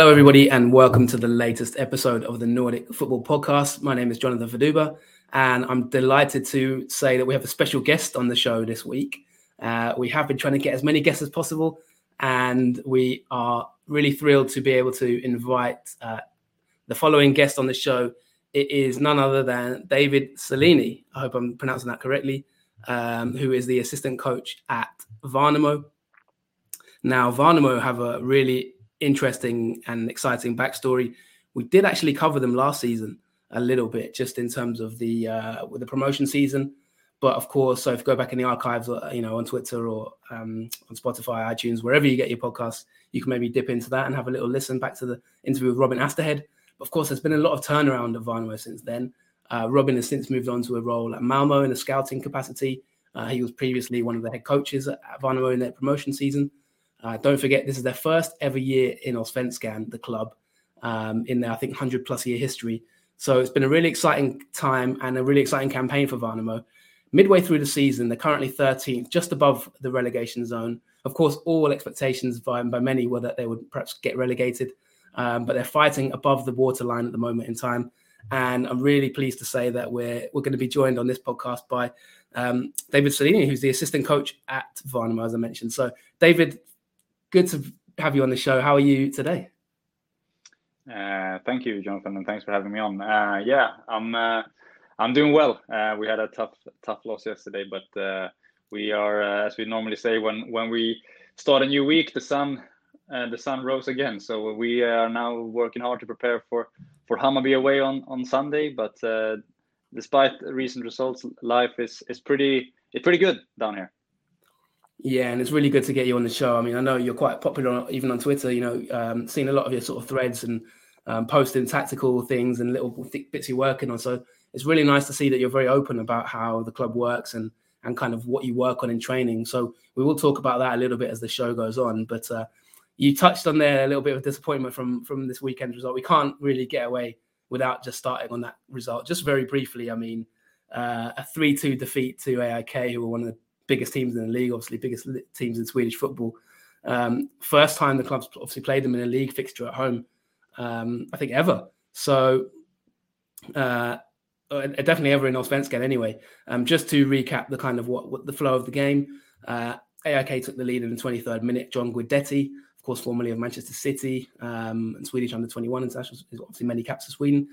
Hello, everybody, and welcome to the latest episode of the Nordic Football Podcast. My name is Jonathan Faduba, and I'm delighted to say that we have a special guest on the show this week. Uh, we have been trying to get as many guests as possible, and we are really thrilled to be able to invite uh, the following guest on the show. It is none other than David Cellini. I hope I'm pronouncing that correctly, um, who is the assistant coach at Värnamo. Now, Värnamo have a really interesting and exciting backstory. We did actually cover them last season a little bit, just in terms of the uh, with the promotion season. But of course, so if you go back in the archives, uh, you know, on Twitter or um, on Spotify, iTunes, wherever you get your podcasts, you can maybe dip into that and have a little listen back to the interview with Robin Asterhed. Of course, there's been a lot of turnaround of Värnamo since then. Uh, Robin has since moved on to a role at Malmo in a scouting capacity. Uh, he was previously one of the head coaches at Värnamo in their promotion season. Uh, don't forget, this is their first ever year in Allsvenskan, the club, um, in their, I think, 100 plus year history. So it's been a really exciting time and a really exciting campaign for Värnamo. Midway through the season, they're currently 13th, just above the relegation zone. Of course, all expectations by, by many were that they would perhaps get relegated, um, but they're fighting above the waterline at the moment in time. And I'm really pleased to say that we're we're going to be joined on this podcast by um, David Cellini, who's the assistant coach at Värnamo, as I mentioned. So, David, good to have you on the show. How are you today? Uh, thank you, Jonathan, and thanks for having me on. Uh, yeah, I'm uh, I'm doing well. Uh, we had a tough tough loss yesterday, but uh, we are, uh, as we normally say, when when we start a new week, the sun the sun rose again. So we are now working hard to prepare for for Hammarby away on on Sunday. But despite recent results, life is is pretty it's pretty good down here. Yeah, and it's really good to get you on the show. I mean, I know you're quite popular even on Twitter. You know, um, seeing a lot of your sort of threads and um, posting tactical things and little bits you're working on. So it's really nice to see that you're very open about how the club works and and kind of what you work on in training. So we will talk about that a little bit as the show goes on. But uh, you touched on there a little bit of disappointment from from this weekend's result. We can't really get away without just starting on that result. Just very briefly, I mean, uh, a three-two defeat to AIK, who were one of the biggest teams in the league, obviously biggest teams in Swedish football. Um, first time the club's obviously played them in a league fixture at home, um, I think ever. So uh, uh definitely ever in Allsvenskan anyway. Um, just to recap the kind of what, what the flow of the game. Uh, AIK took the lead in the 23rd minute. John Guidetti, of course, formerly of Manchester City um, and Swedish under 21 international, obviously many caps for Sweden.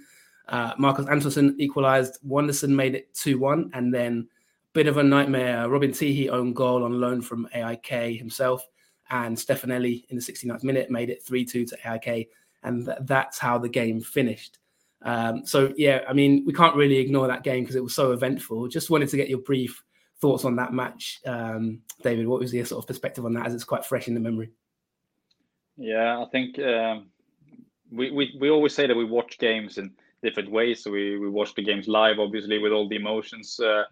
Uh, Marcus Antonsson equalised. Wanderson made it 2 1. And then bit of a nightmare. Robin Tihi own goal on loan from AIK himself, and Stefanelli in the 69th minute made it 3 2 to AIK, and th- that's how the game finished. Um, so, yeah, I mean, we can't really ignore that game because it was so eventful. Just wanted to get your brief thoughts on that match, um, David. What was your sort of perspective on that as it's quite fresh in the memory? Yeah, I think um, we, we, we always say that we watch games in different ways. So we, we watch the games live, obviously, with all the emotions. Uh,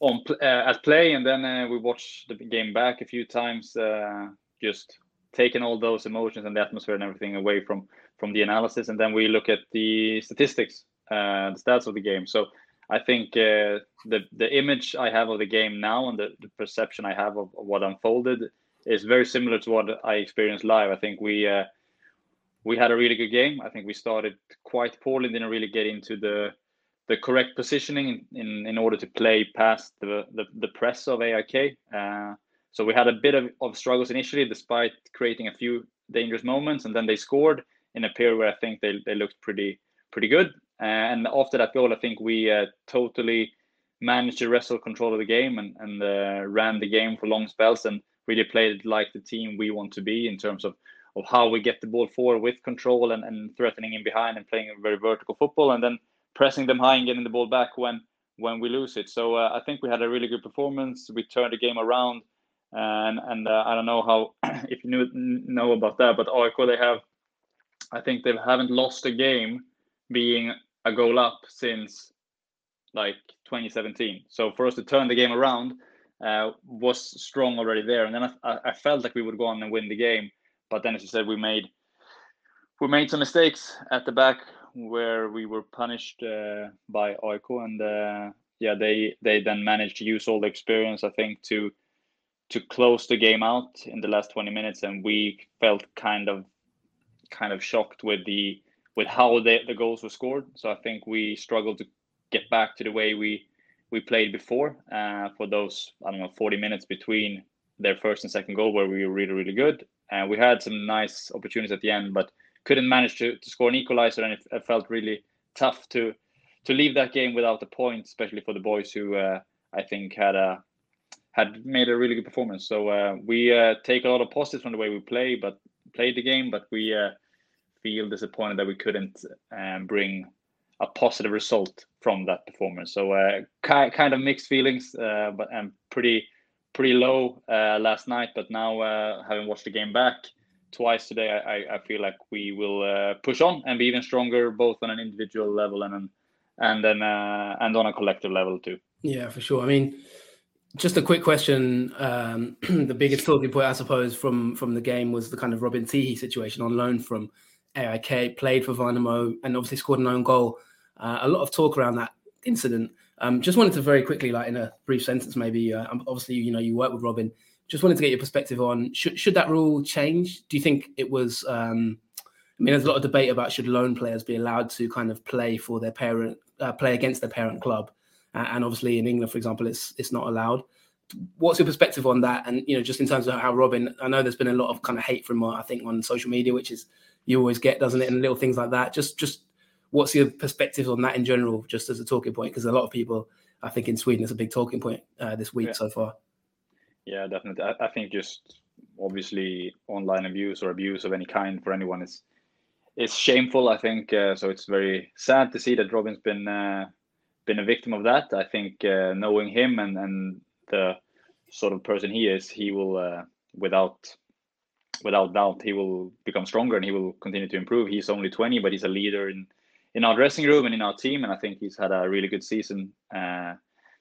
on uh, at play, and then uh, we watched the game back a few times, uh, just taking all those emotions and the atmosphere and everything away from from the analysis, and then we look at the statistics, the stats of the game. So I think uh, the the image I have of the game now and the, the perception I have of, of, what unfolded is very similar to what I experienced live. I think we uh, we had a really good game. I think we started quite poorly, didn't really get into the the correct positioning in, in order to play past the, the, the press of AIK. Uh, so we had a bit of, of struggles initially, despite creating a few dangerous moments, and then they scored in a period where I think they, they looked pretty pretty good. Uh, and after that goal, I think we uh, totally managed to wrestle control of the game and, and uh, ran the game for long spells and really played like the team we want to be in terms of, of how we get the ball forward with control and, and threatening in behind and playing a very vertical football. And then pressing them high and getting the ball back when when we lose it. So uh, I think we had a really good performance. We turned the game around, and and uh, I don't know how if you knew, know about that, but AIK they have, I think they haven't lost a game being a goal up since like 2017. So for us to turn the game around uh, was strong already there, and then I, I felt like we would go on and win the game, but then as you said, we made we made some mistakes at the back where we were punished uh, by AIK, and uh, yeah, they they then managed to use all the experience I think to to close the game out in the last 20 minutes, and we felt kind of kind of shocked with the with how the, the goals were scored. So I think we struggled to get back to the way we we played before uh, for those I don't know 40 minutes between their first and second goal where we were really really good. And we had some nice opportunities at the end, but couldn't manage to, to score an equalizer, and it, it felt really tough to to leave that game without a point, especially for the boys who uh, I think had a had made a really good performance. So uh, we uh, take a lot of positives from the way we play, but played the game, but we uh, feel disappointed that we couldn't um, bring a positive result from that performance. So uh, ki- kind of mixed feelings, uh, but I'm pretty pretty low uh, last night. But now uh, having watched the game back twice today, I, I feel like we will uh, push on and be even stronger, both on an individual level and an, and then uh, and on a collective level too. Yeah, for sure. I mean. Just a quick question. Um, the biggest talking point, I suppose, from from the game was the kind of Robin Tihi situation on loan from AIK, played for Värnamo, and obviously scored an own goal. Uh, a lot of talk around that incident. Um, just wanted to very quickly, like in a brief sentence, maybe. Uh, obviously, you know, you work with Robin. Just wanted to get your perspective on should should that rule change? Do you think it was? Um, I mean, there's a lot of debate about should loan players be allowed to kind of play for their parent, uh, play against their parent club, uh, and obviously in England, for example, it's it's not allowed. What's your perspective on that? And you know, just in terms of how Robin, I know there's been a lot of kind of hate from uh, I think on social media, which is you always get, doesn't it? And little things like that. Just just what's your perspective on that in general, just as a talking point? Because a lot of people, I think, in Sweden, it's a big talking point uh, this week yeah. so far. Yeah, definitely. I, I, think just obviously online abuse or abuse of any kind for anyone is is shameful. I think uh, so. It's very sad to see that Robin's been uh, been a victim of that. I think uh, knowing him and and the sort of person he is, he will uh, without without doubt he will become stronger and he will continue to improve. He's only 20, but he's a leader in in our dressing room and in our team, and I think he's had a really good season uh,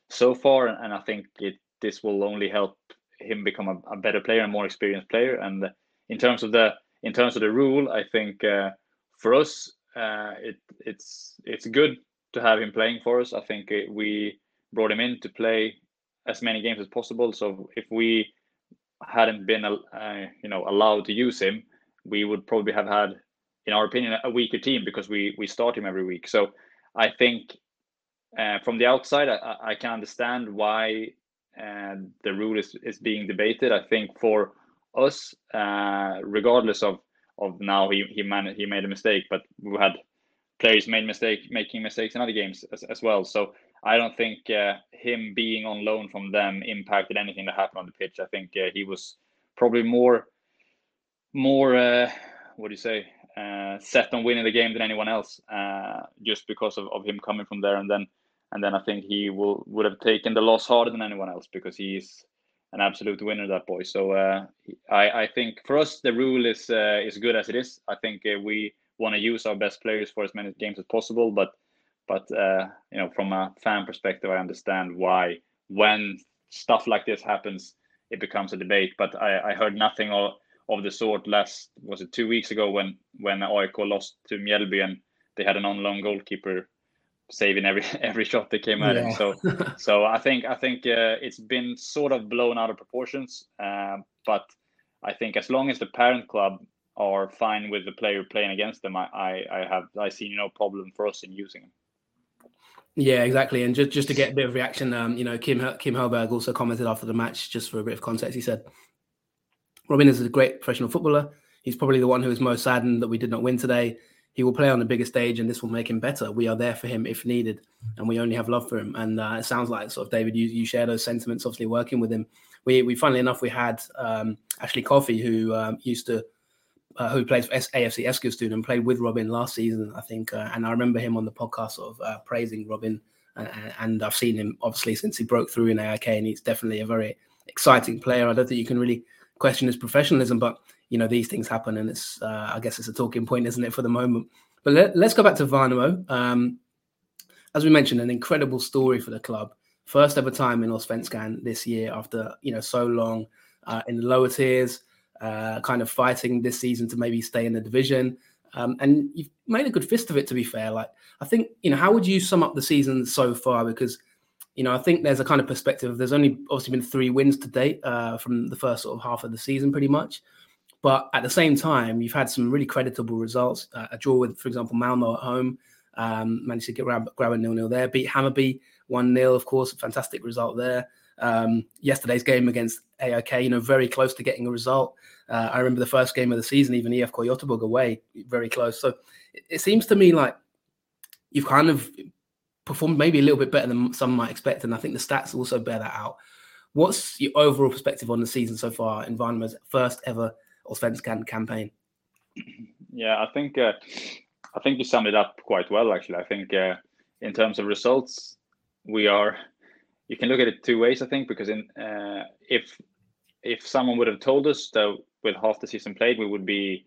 so far. And I think it this will only help him become a, a, better player and more experienced player. And in terms of the in terms of the rule, I think uh, for us uh, it it's it's good to have him playing for us. I think it, we brought him in to play as many games as possible. So if we hadn't been uh, you know allowed to use him, we would probably have had, in our opinion, a weaker team because we we start him every week. So I think uh, from the outside, I, I can understand why uh, the rule is is being debated. I think for us, uh, regardless of of now he he man he made a mistake, but we had players made mistake making mistakes in other games as, as well. So I don't think uh, him being on loan from them impacted anything that happened on the pitch. I think uh, he was probably more, more, uh, what do you say, uh, set on winning the game than anyone else, uh, just because of, of him coming from there. And then, and then I think he will would have taken the loss harder than anyone else because he's an absolute winner, that boy. So uh, I, I think for us the rule is is good as it is. I think we want to use our best players for as many games as possible, but but uh, you know, from a fan perspective, I understand why when stuff like this happens, it becomes a debate. But I, I heard nothing of, of the sort last was it two weeks ago when when AIK lost to Mjällby and they had an on-loan goalkeeper saving every every shot that came at yeah. him. So so I think I think uh, it's been sort of blown out of proportions. Uh, but I think as long as the parent club are fine with the player playing against them, I I, I have I see no problem for us in using him. Yeah, exactly. And just, just to get a bit of reaction, um, you know, Kim Kim Hellberg also commented after the match, just for a bit of context. He said, Robin is a great professional footballer. He's probably the one who is most saddened that we did not win today. He will play on the bigger stage, and this will make him better. We are there for him if needed, and we only have love for him. And uh, it sounds like sort of David, you, you share those sentiments. Obviously, working with him, we we funnily enough we had um, Ashley Coffey who um, used to uh, who plays for AFC Eskilstuna and played with Robin last season, I think. Uh, and I remember him on the podcast sort of uh, praising Robin. And, and, I've seen him obviously since he broke through in AIK, and he's definitely a very exciting player. I don't think you can really question his professionalism, but you know these things happen, and it's uh, I guess it's a talking point, isn't it, for the moment? But let, us go back to Värnamo. Um, as we mentioned, an incredible story for the club. First ever time in Allsvenskan this year after you know so long uh, in the lower tiers uh, kind of fighting this season to maybe stay in the division. Um, and you've made a good fist of it, to be fair. Like, I think, you know, how would you sum up the season so far? Because, you know, I think there's a kind of perspective. There's only obviously been three wins to date uh, from the first sort of half of the season, pretty much. But at the same time, you've had some really creditable results. Uh, a draw with, for example, Malmo at home, um, managed to get grab, grab a nil nil there. Beat Hammarby one 0 of course, a fantastic result there. Um, yesterday's game against AIK, you know, very close to getting a result. Uh, I remember the first game of the season, even IFK Göteborg away, very close. So it, it seems to me like you've kind of performed maybe a little bit better than some might expect, and I think the stats also bear that out. What's your overall perspective on the season so far in Värnamo's first ever Allsvenskan campaign? Yeah, I think uh, I think you summed it up quite well. Actually, I think uh, in terms of results, we are. You can look at it two ways. I think because in uh, if if someone would have told us that with half the season played, we would be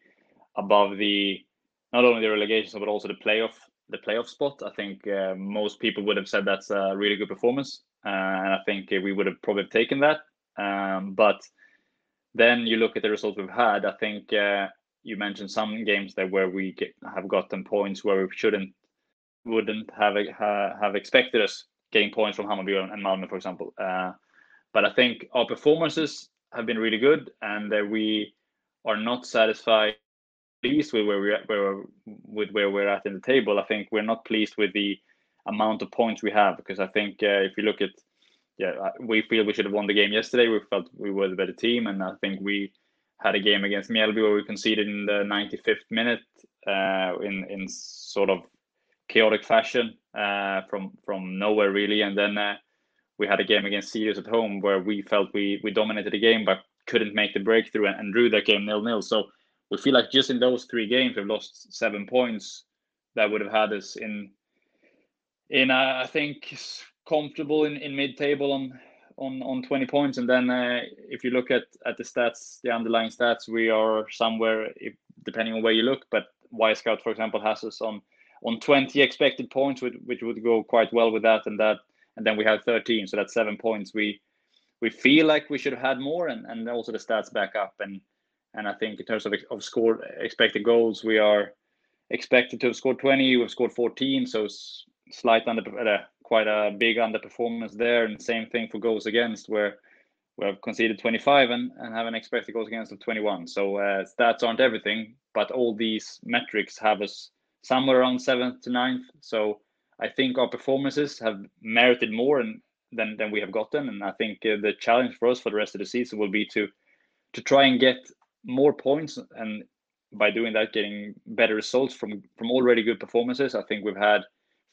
above the not only the relegation but also the playoff the playoff spot. I think uh, most people would have said that's a really good performance, uh, and I think we would have probably taken that. Um, but then you look at the results we've had. I think uh, you mentioned some games that where we get, have gotten points where we shouldn't wouldn't have have expected us getting points from Hammarby and Malmö, for example. Uh, but I think our performances have been really good, and uh, we are not satisfied pleased with where we're where with where we're at in the table. I think we're not pleased with the amount of points we have because I think uh, if you look at yeah, we feel we should have won the game yesterday. We felt we were the better team, and I think we had a game against Mjällby where we conceded in the 95th minute uh, in in sort of chaotic fashion uh, from from nowhere really, and then uh, we had a game against Sirius at home where we felt we we dominated the game but couldn't make the breakthrough and, and drew that game nil nil. So we feel like just in those three games we've lost seven points that would have had us in in uh, I think comfortable in, in mid table on on on 20 points. And then uh, if you look at at the stats the underlying stats we are somewhere if, depending on where you look but Wyscout for example has us on on 20 expected points which, which would go quite well with that and that and then we have 13 so that's seven points. We we feel like we should have had more and, and also the stats back up. And and I think in terms of, of scored expected goals, we are expected to have scored 20. We've scored 14, so slight under uh, quite a big underperformance there. And same thing for goals against, where we have conceded 25 and, and have an expected goals against of 21. So uh, stats aren't everything, but all these metrics have us somewhere around seventh to ninth. So I think our performances have merited more and, than than we have gotten. And I think uh, the challenge for us for the rest of the season will be to to try and get more points and by doing that getting better results from from already good performances i think we've had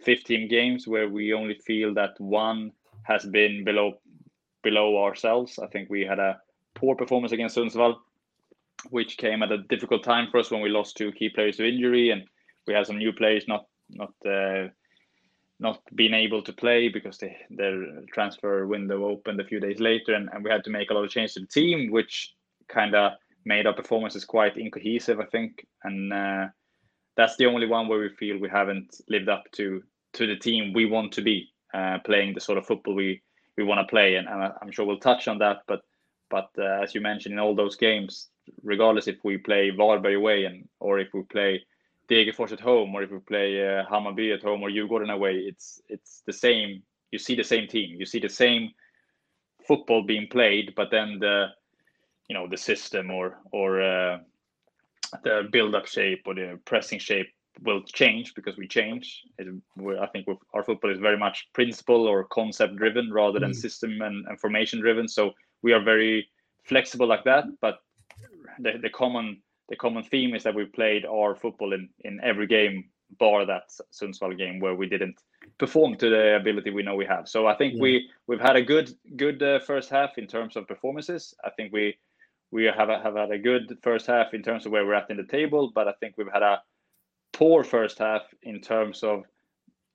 15 games where we only feel that one has been below below ourselves. I think we had a poor performance against Sundsvall which came at a difficult time for us when we lost two key players to injury and we had some new players not not uh, not being able to play because they, their transfer window opened a few days later and, and we had to make a lot of changes to the team which kind of made our performances quite incohesive, I think, and uh, that's the only one where we feel we haven't lived up to to the team we want to be, uh, playing the sort of football we we want to play, and, and, I'm sure we'll touch on that. But but uh, as you mentioned, in all those games, regardless if we play Varberg away and or if we play Degerfors at home, or if we play uh, Hammarby at home or Djurgården away, it's it's the same. You see the same team. You see the same football being played, but then the you know the system or or uh, the build-up shape or the pressing shape will change because we change. It, I think our football is very much principle or concept driven rather than mm. system and, and, formation driven. So we are very flexible like that. But the, the common the common theme is that we played our football in in every game bar that Sundsvall game where we didn't perform to the ability we know we have. So I think yeah. we we've had a good good uh, first half in terms of performances. I think we we have have had a good first half in terms of where we're at in the table, but I think we've had a poor first half in terms of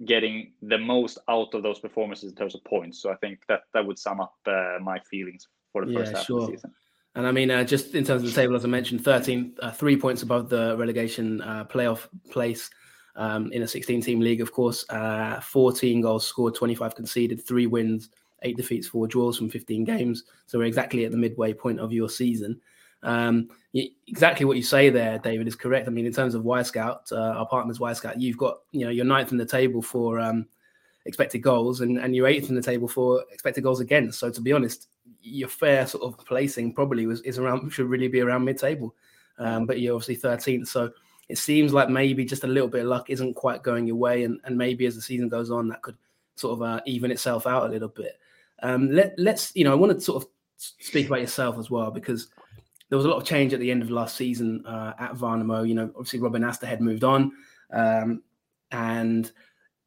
getting the most out of those performances in terms of points. So I think that that would sum up uh, my feelings for the first half sure. of the season. And I mean, uh, just in terms of the table, as I mentioned, 13, uh, three points above the relegation uh, playoff place um, in a 16 team league, of course. Uh, 14 goals scored, 25 conceded, three wins, eight defeats, four draws from 15 games. So we're exactly at the midway point of your season. Um, exactly what you say there, David, is correct. I mean, in terms of Wyscout, uh, our partners Wyscout, you've got you know you're ninth in the table for um, expected goals, and and you're eighth in the table for expected goals against. So to be honest, your fair sort of placing probably was is around should really be around mid-table. um, but you're obviously 13th. So it seems like maybe just a little bit of luck isn't quite going your way, and, and maybe as the season goes on, that could sort of uh, even itself out a little bit. Um, let, let's, you know, I want to sort of speak about yourself as well because there was a lot of change at the end of last season uh, at Värnamo. You know, obviously Robin Asterhed moved on, um, and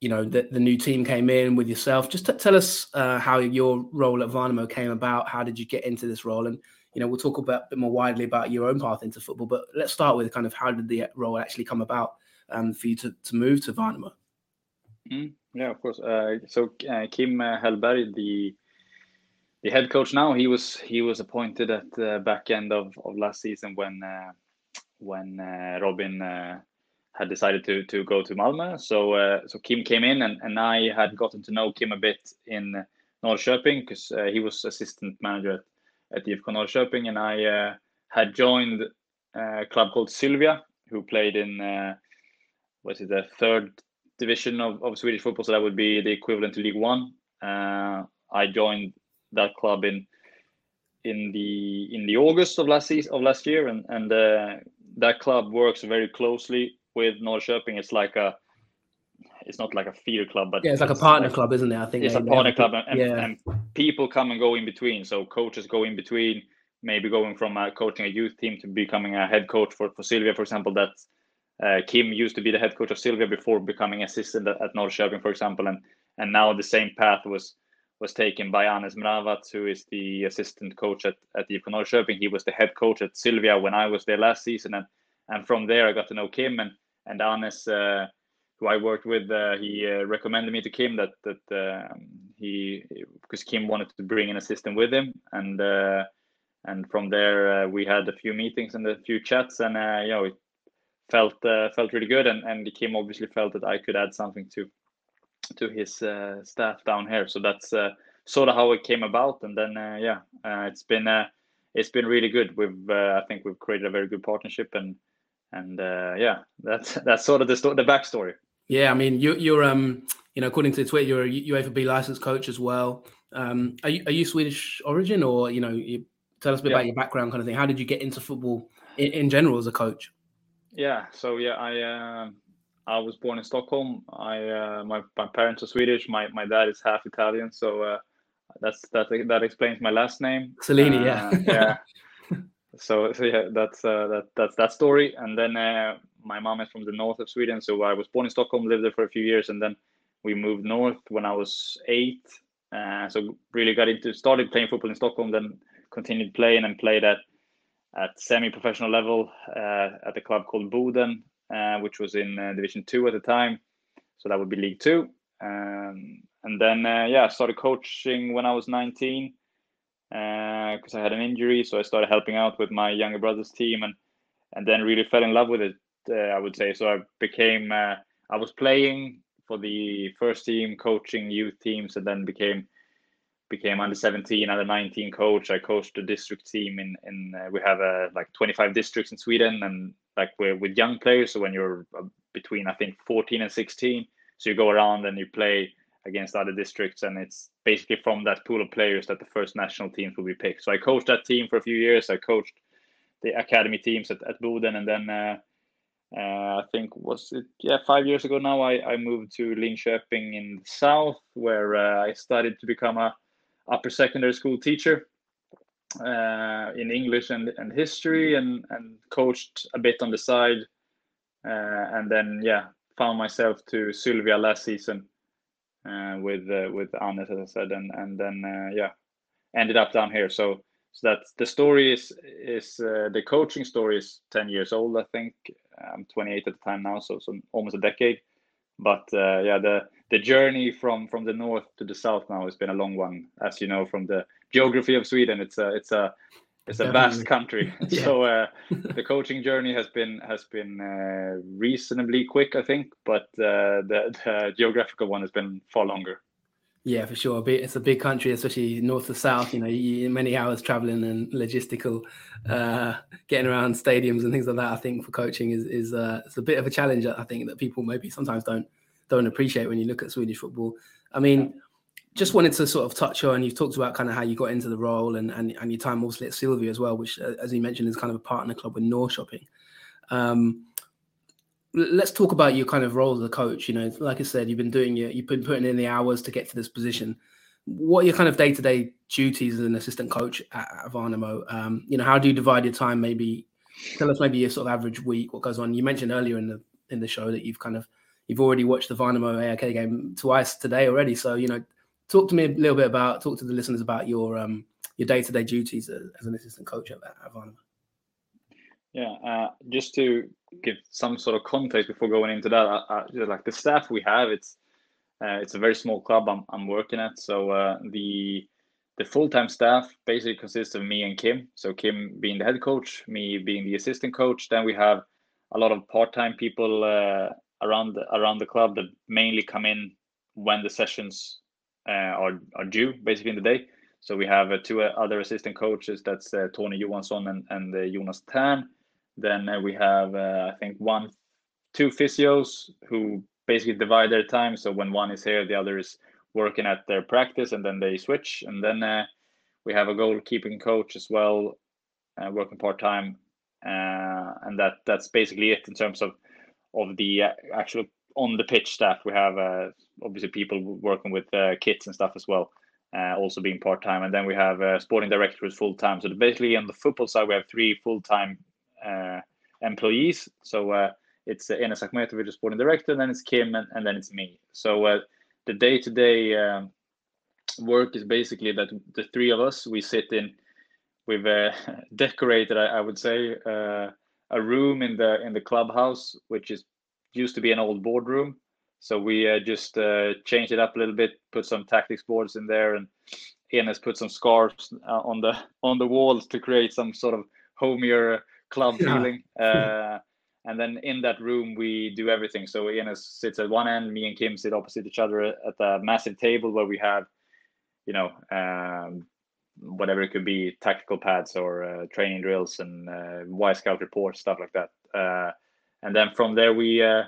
you know the, the new team came in with yourself. Just t- tell us uh, how your role at Värnamo came about. How did you get into this role? And you know, we'll talk about a bit more widely about your own path into football. But let's start with kind of how did the role actually come about um, for you to, to move to Värnamo? Mm, yeah, of course. Uh, so uh, Kim Hellberg, the the head coach now, he was he was appointed at the back end of, of last season when uh, when uh, Robin uh, had decided to to go to Malmö. So uh, so Kim came in, and, and I had gotten to know Kim a bit in Norrköping because he was assistant manager at, at IFK Norrköping, and I had joined a club called Sylvia, who played in was it the third division of, of Swedish football, so that would be the equivalent to League One. Uh, I joined that club in in the in the August of last season of last year, and and uh, that club works very closely with Norrköping. It's like a it's not like a feeder club, but yeah, it's like a partner like, club, isn't it? I think it's a partner club, and, yeah. and, people come and go in between. So coaches go in between, maybe going from uh, coaching a youth team to becoming a head coach for for Sylvia, for example. That uh, Kim used to be the head coach of Sylvia before becoming assistant at, at Norrköping, for example, and and now the same path was was taken by Anes Mravac, who is the assistant coach at, at IFK Norrköping. He was the head coach at Sylvia when I was there last season. And, and from there, I got to know Kim and, and Anes, uh, who I worked with. Uh, he uh, recommended me to Kim that, that um, he, because Kim wanted to bring an assistant with him. And, uh, and from there, uh, we had a few meetings and a few chats. And, uh, you know, it felt, felt really good. And, and Kim obviously felt that I could add something to to his uh, staff down here. So that's uh, sort of how it came about. And then uh, yeah, uh, it's been uh, it's been really good. We've uh, I think we've created a very good partnership and and yeah, that's that's sort of the sto- the backstory. Yeah, I mean you you're um you know according to Twitter you're a UEFA B licensed coach as well. Um, are you are you Swedish origin or you know you tell us a bit yeah. about your background kind of thing? How did you get into football in, in general as a coach? Yeah, so yeah, I I was born in Stockholm. I uh, my my parents are Swedish. My my dad is half Italian, so uh, that's that that explains my last name. Cellini, uh, yeah, yeah. So, so yeah, that's uh, that that's that story. And then uh, my mom is from the north of Sweden, so I was born in Stockholm, lived there for a few years, and then we moved north when I was eight. Uh, so really got into started playing football in Stockholm, then continued playing and played at at semi-professional level uh, at a club called Boden uh, which was in uh, Division Two at the time. So that would be League Two. Um, and then uh, yeah, I started coaching when I was 19 because I had an injury. So I started helping out with my younger brother's team, and and then really fell in love with it. I would say so. I became I was playing for the first team, coaching youth teams, and then became became under 17 under 19 coach i coached the district team in in uh, we have uh, like 25 districts in sweden and like we're with young players so when you're uh, between i think 14 and 16 so you go around and you play against other districts and it's basically from that pool of players that the first national teams will be picked. So i coached that team for a few years. I coached the academy teams at, at Boden and then uh, uh, I think was it yeah five years ago now I, I moved to Linköping in the south where uh, I started to become a upper secondary school teacher uh, in English and, and history and, and coached a bit on the side. Uh, and then, yeah, found myself to Sylvia last season uh, with uh, with Anes, as I said, and and then uh, yeah, ended up down here. So so that the story is is uh, the coaching story is ten years old. I think I'm 28 at the time now, so so almost a decade. But yeah, the the journey from from the north to the south now has been a long one, as you know from the geography of Sweden. It's a it's a it's a vast country. yeah. So uh, the coaching journey has been has been uh, reasonably quick, I think, but uh, the, the geographical one has been far longer. Yeah, for sure. It's a big country, especially north to south. You know, you, many hours traveling and logistical, uh, getting around stadiums and things like that. I think for coaching is is uh, it's a bit of a challenge. I think that people maybe sometimes don't don't appreciate when you look at Swedish football. I mean, just wanted to sort of touch on. You've talked about kind of how you got into the role and and, and your time also at Sylvia as well, which, uh, as you mentioned, is kind of a partner club with Norrköping. Um, let's talk about your kind of role as a coach. You know, like I said, you've been doing your, you've been putting in the hours to get to this position. What are your kind of day to day duties as an assistant coach at, at Värnamo? Um, you know, how do you divide your time? Maybe tell us maybe your sort of average week, what goes on. You mentioned earlier in the in the show that you've kind of you've already watched the Värnamo AIK game twice today already. So you know, talk to me a little bit about talk to the listeners about your um your day to day duties as, an assistant coach at, at. Yeah, uh, just to give some sort of context before going into that, uh, uh, like the staff we have, it's uh, it's a very small club I'm, I'm working at. So uh, the the full time staff basically consists of me and Kim. So Kim being the head coach, me being the assistant coach. Then we have a lot of part time people uh, around the, around the club that mainly come in when the sessions are are due, basically in the day. So we have two other assistant coaches. That's Tony Johansson and, and Jonas Thern then uh, we have, uh, I think, one, two physios who basically divide their time. So when one is here, the other is working at their practice, and then they switch. And then uh, we have a goalkeeping coach as well, uh, working part time, uh, and that that's basically it in terms of of the uh, actual on the pitch staff. We have obviously people working with kits and stuff as well. also being part time, and then we have a sporting director who's full time. So basically, on the football side, we have three full time uh, employees. So uh, it's uh, Enes Akhmetovic, the sporting director, then it's Kim, and, and then it's me. So uh, the day-to-day um, work is basically that the three of us we sit in. We've uh, decorated, I, I, would say, uh, a room in the in the clubhouse, which is used to be an old boardroom. So we uh, just changed it up a little bit, put some tactics boards in there, and Enes put some scarves on the on the walls to create some sort of homier club yeah. feeling. Uh, and then in that room, we do everything. So Enes sits at one end, me and Kim sit opposite each other at a massive table where we have, you know, um, whatever it could be, tactical pads or uh, training drills and uh, Wyscout reports, stuff like that. Uh, and then from there, we uh,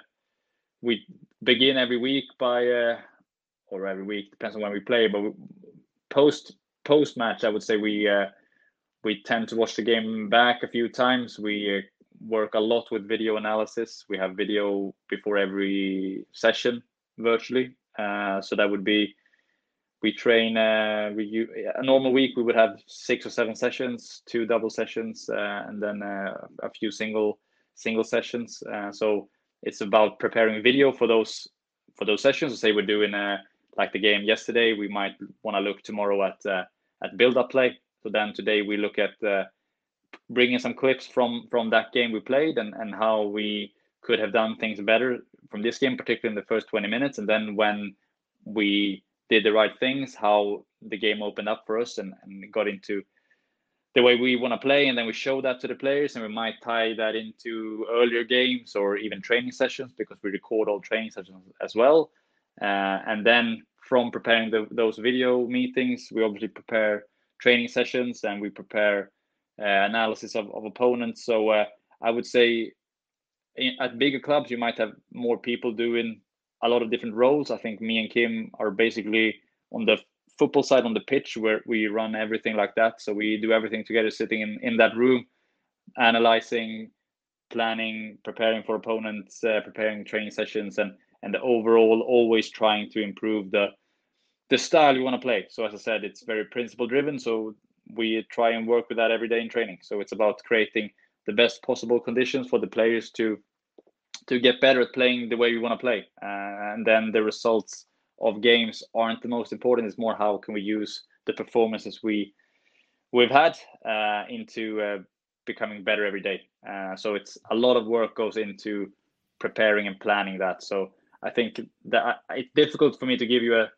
we begin every week by, uh, or every week depends on when we play, but post post match, I would say we uh, we tend to watch the game back a few times. We uh, work a lot with video analysis. We have video before every session virtually. Uh, so that would be we train uh, we a normal week we would have six or seven sessions, two double sessions, uh, and then uh, a few single single sessions. Uh, so it's about preparing video for those for those sessions. So say we're doing like the game yesterday, we might want to look tomorrow at at build up play so then today we look at uh, bringing some clips from from that game we played and and how we could have done things better from this game, particularly in the first 20 minutes. And then when we did the right things, how the game opened up for us and, and got into the way we want to play. And then we show that to the players and we might tie that into earlier games or even training sessions because we record all training sessions as well. Uh, and then from preparing the, those video meetings, we obviously prepare training sessions and we prepare uh, analysis of, of opponents. So uh, I would say in, at bigger clubs, you might have more people doing a lot of different roles. I think me and Kim are basically on the football side on the pitch where we run everything like that. So we do everything together, sitting in, in that room, analyzing, planning, preparing for opponents, uh, preparing training sessions, and and the overall always trying to improve the the style you want to play. So as I said, it's very principle driven. So we try and work with that every day in training. So it's about creating the best possible conditions for the players to to get better at playing the way we want to play. Uh, and then the results of games aren't the most important. It's more how can we use the performances we we've had uh, into uh, becoming better every day. Uh, so it's a lot of work goes into preparing and planning that. So I think that it's difficult for me to give you a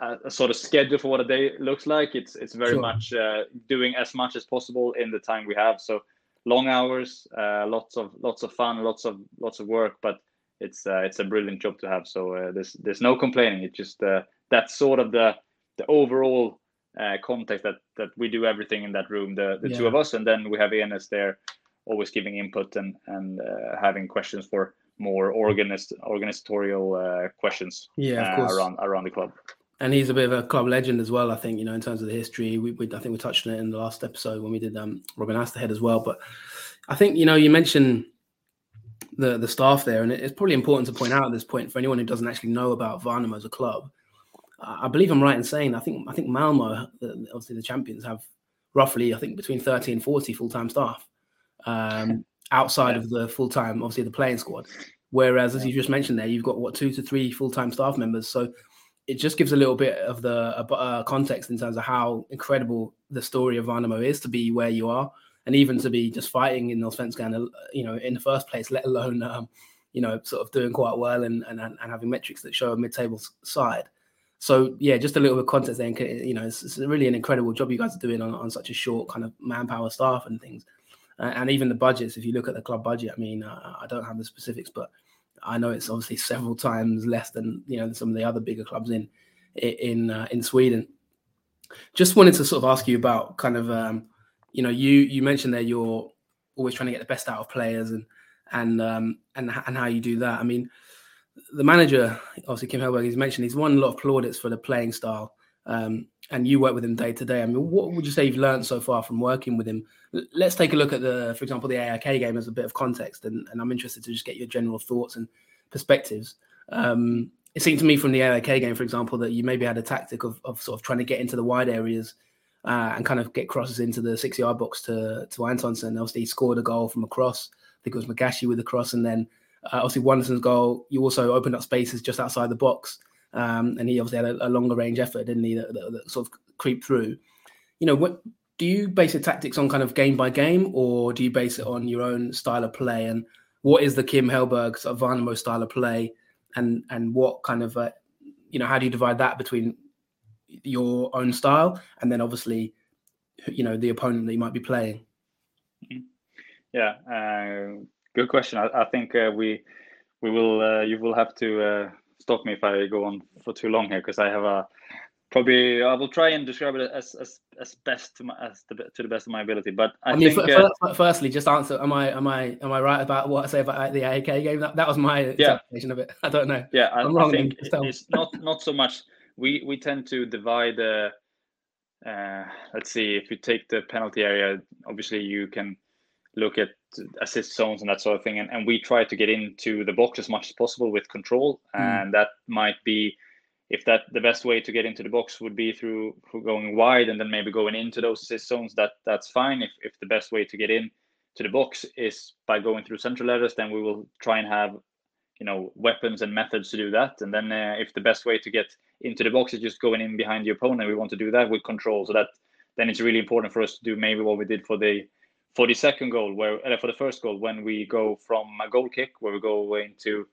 a, a, sort of schedule for what a day looks like. It's it's very sure. much uh, doing as much as possible in the time we have. So long hours, uh, lots of lots of fun, lots of lots of work, but it's uh, it's a brilliant job to have. So uh, there's there's no complaining. It's just uh, that's sort of the the overall uh, context that that we do everything in that room, the the yeah. two of us, and then we have Enes there, always giving input and and having questions for more organist organizatorial questions yeah, around around the club and he's a bit of a club legend as well. I think you know in terms of the history. We, we I think we touched on it in the last episode when we did um, Robin Asterhed as well. But I think you know you mentioned the the staff there, and it's probably important to point out at this point for anyone who doesn't actually know about Värnamo as a club. I believe I'm right in saying I think I think Malmo, obviously the champions, have roughly I think between 30 and 40 full time staff um, outside yeah. of the full time, obviously the playing squad. Whereas, as you just mentioned there, you've got what two to three full time staff members. So it just gives a little bit of the uh, context in terms of how incredible the story of Värnamo is to be where you are, and even to be just fighting in Allsvenskan, uh, you know, in the first place, let alone, um, you know, sort of doing quite well and, and and having metrics that show a mid-table side. So yeah, just a little bit of context there. You know, it's, it's, really an incredible job you guys are doing on, on such a short kind of manpower staff and things, uh, and even the budgets. If you look at the club budget, I mean, uh, I don't have the specifics, but I know it's obviously several times less than you know some of the other bigger clubs in in uh, in Sweden. Just wanted to sort of ask you about kind of um, you know you you mentioned that you're always trying to get the best out of players and and um, and and how you do that. I mean, the manager obviously Kim Hellberg, he's mentioned he's won a lot of plaudits for the playing style. Um, and you work with him day to day. I mean, what would you say you've learned so far from working with him? Let's take a look at the, for example, the AIK game as a bit of context, and, and I'm interested to just get your general thoughts and perspectives. Um, it seemed to me from the AIK game, for example, that you maybe had a tactic of, of sort of trying to get into the wide areas uh, and kind of get crosses into the six yard box to to Antonsson. Obviously, he scored a goal from a cross. I think it was Magashi with the cross, and then uh, obviously Wanderson's goal. You also opened up spaces just outside the box um, and he obviously had a, a, longer range effort, didn't he? That, that, that, sort of creep through. You know, what do you base your tactics on kind of game by game, or do you base it on your own style of play? And what is the Kim Hellberg sort of Värnamo style of play? And and what kind of uh, you know how do you divide that between your own style and then obviously you know the opponent that you might be playing? Mm-hmm. Yeah, uh, good question. I, I think uh, we we will uh, you will have to uh, stop me if I go on for too long here because I have a probably I will try and describe it as as, as best to my as the, to the best of my ability. But I, I mean, think, f- uh, firstly, just answer: Am I am I am I right about what I say about the AIK game? That, that was my yeah. interpretation of it. I don't know. Yeah, I, am wrong. I think it's not not so much. We we tend to divide. Uh, uh, let's see. If you take the penalty area, obviously you can look at assist zones and that sort of thing. And, and we try to get into the box as much as possible with control. Mm. And that might be if that the best way to get into the box would be through, through going wide and then maybe going into those assist zones, that that's fine. If if the best way to get in to the box is by going through central letters, then we will try and have you know weapons and methods to do that. And then uh, if the best way to get into the box is just going in behind the opponent, we want to do that with control. So that then it's really important for us to do maybe what we did for the for the second goal, where uh, for the first goal, when we go from a goal kick, where we go into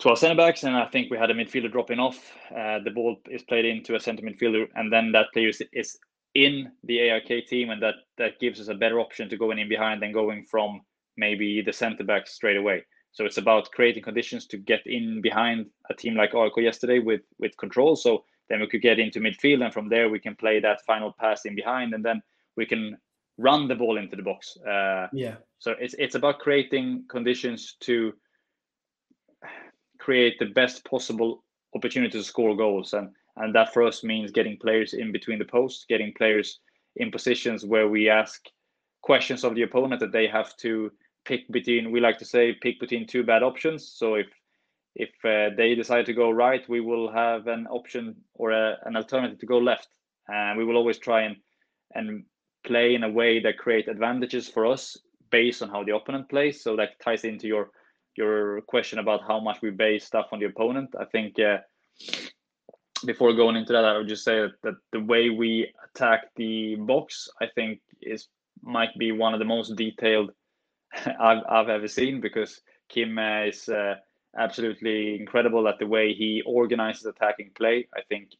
to our centre backs, and I think we had a midfielder dropping off. Uh, the ball is played into a centre midfielder, and then that player is, in the AIK team, and that that gives us a better option to going in behind than going from maybe the centre back straight away. So it's about creating conditions to get in behind a team like AIK yesterday with with control. So then we could get into midfield, and from there we can play that final pass in behind, and then we can run the ball into the box. Uh, yeah. So it's it's about creating conditions to create the best possible opportunity to score goals, and and that for us means getting players in between the posts, getting players in positions where we ask questions of the opponent that they have to pick between. We like to say pick between two bad options. So if if uh, they decide to go right, we will have an option or a, an alternative to go left, and we will always try and and play in a way that create advantages for us based on how the opponent plays. So that ties into your your question about how much we base stuff on the opponent. I think uh, before going into that, I would just say that, that the way we attack the box, I think, is might be one of the most detailed I've, I've ever seen because Kim uh, is uh, absolutely incredible at the way he organizes attacking play. I think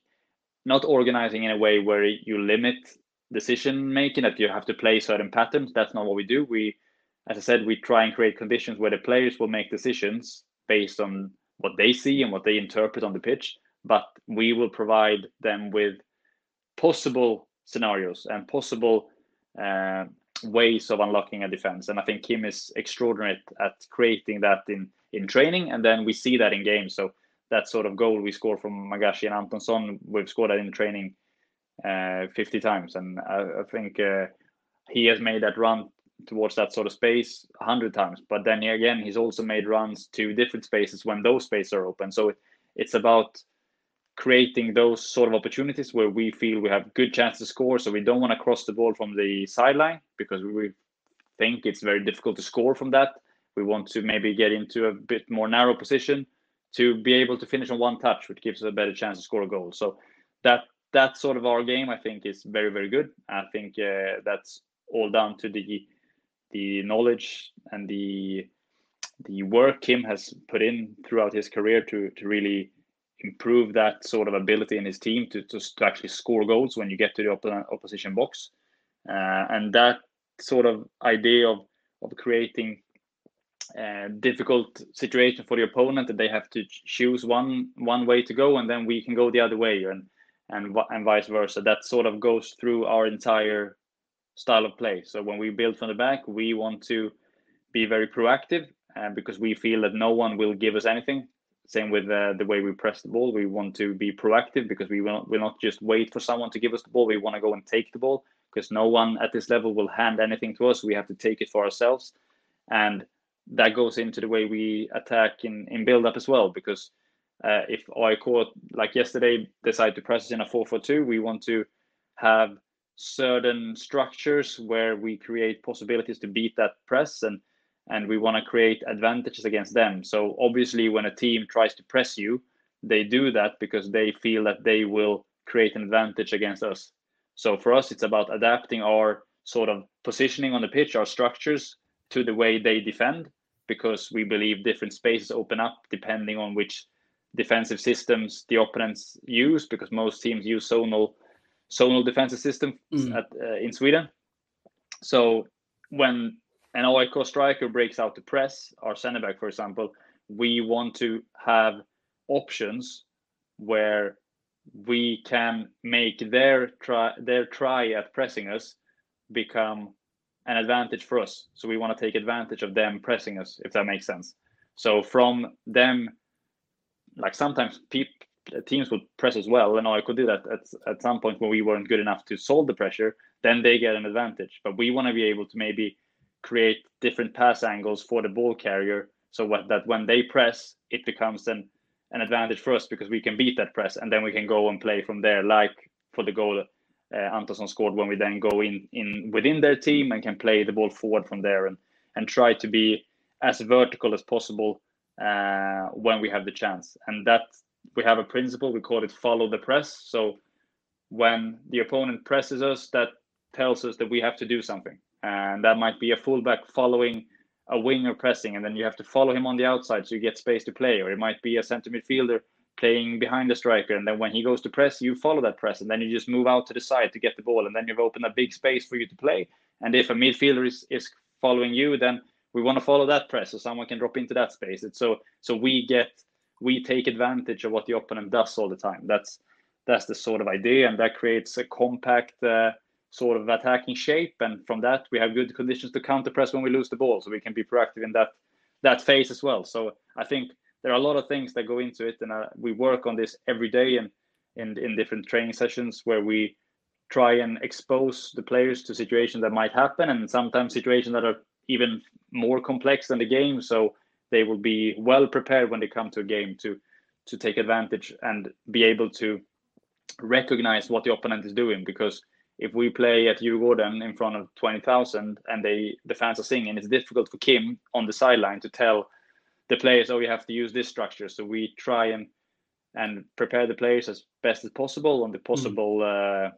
not organizing in a way where you limit decision making that you have to play certain patterns. That's not what we do. We, as I said, we try and create conditions where the players will make decisions based on what they see and what they interpret on the pitch. But we will provide them with possible scenarios and possible uh, ways of unlocking a defense. And I think Kim is extraordinary at creating that in in training, and then we see that in games. So that sort of goal we score from Magashi and Antonsson, we've scored that in training 50 times, and I, I think uh, he has made that run towards that sort of space 100 times. But then again, he's also made runs to different spaces when those spaces are open. So it's about creating those sort of opportunities where we feel we have good chance to score. So we don't want to cross the ball from the sideline because we think it's very difficult to score from that. We want to maybe get into a bit more narrow position to be able to finish on one touch, which gives us a better chance to score a goal. So that that's sort of our game. I think is very very good. I think uh, that's all down to the the knowledge and the the work Kim has put in throughout his career to to really improve that sort of ability in his team to, to, to actually score goals when you get to the op- opposition box. Uh, and that sort of idea of, of creating a difficult situation for the opponent that they have to choose one one way to go and then we can go the other way and and and vice versa that sort of goes through our entire style of play so when we build from the back we want to be very proactive uh, because we feel that no one will give us anything same with uh, the way we press the ball. We want to be proactive because we will not, will not just wait for someone to give us the ball. We want to go and take the ball because no one at this level will hand anything to us. We have to take it for ourselves. And that goes into the way we attack in, in build up as well. Because uh, if AIK, like yesterday, decide to press in a 4 4 2, we want to have certain structures where we create possibilities to beat that press. And and we want to create advantages against them. So obviously, when a team tries to press you, they do that because they feel that they will create an advantage against us. So for us, it's about adapting our sort of positioning on the pitch, our structures to the way they defend, because we believe different spaces open up depending on which defensive systems the opponents use. Because most teams use zonal zonal defensive system mm. at, uh, in Sweden. So when an AIK striker breaks out to press, our center back, for example, we want to have options where we can make their try their try at pressing us become an advantage for us. So we want to take advantage of them pressing us, if that makes sense. So from them, like sometimes teams would press as well, and I could do that at, at some point when we weren't good enough to solve the pressure, then they get an advantage. But we want to be able to maybe create different pass angles for the ball carrier so what, that when they press it becomes an, an advantage for us because we can beat that press and then we can go and play from there like for the goal uh, Antonsson scored when we then go in in within their team and can play the ball forward from there and and try to be as vertical as possible uh, when we have the chance and that we have a principle we call it follow the press so when the opponent presses us that tells us that we have to do something and that might be a fullback following a winger pressing, and then you have to follow him on the outside so you get space to play. Or it might be a center midfielder playing behind the striker, and then when he goes to press, you follow that press, and then you just move out to the side to get the ball, and then you've opened a big space for you to play. And if a midfielder is, is following you, then we want to follow that press so someone can drop into that space. It's so so we get we take advantage of what the opponent does all the time. That's that's the sort of idea, and that creates a compact. Uh, sort of attacking shape, and from that we have good conditions to counter press when we lose the ball, so we can be proactive in that that phase as well. So I think there are a lot of things that go into it, and uh, we work on this every day and in in different training sessions where we try and expose the players to situations that might happen, and sometimes situations that are even more complex than the game. So they will be well prepared when they come to a game to to take advantage and be able to recognize what the opponent is doing because if we play at Djurgården in front of 20,000 and they the fans are singing, it's difficult for Kim on the sideline to tell the players, oh, you have to use this structure. So we try and and prepare the players as best as possible on the hmm. possible, mm. uh,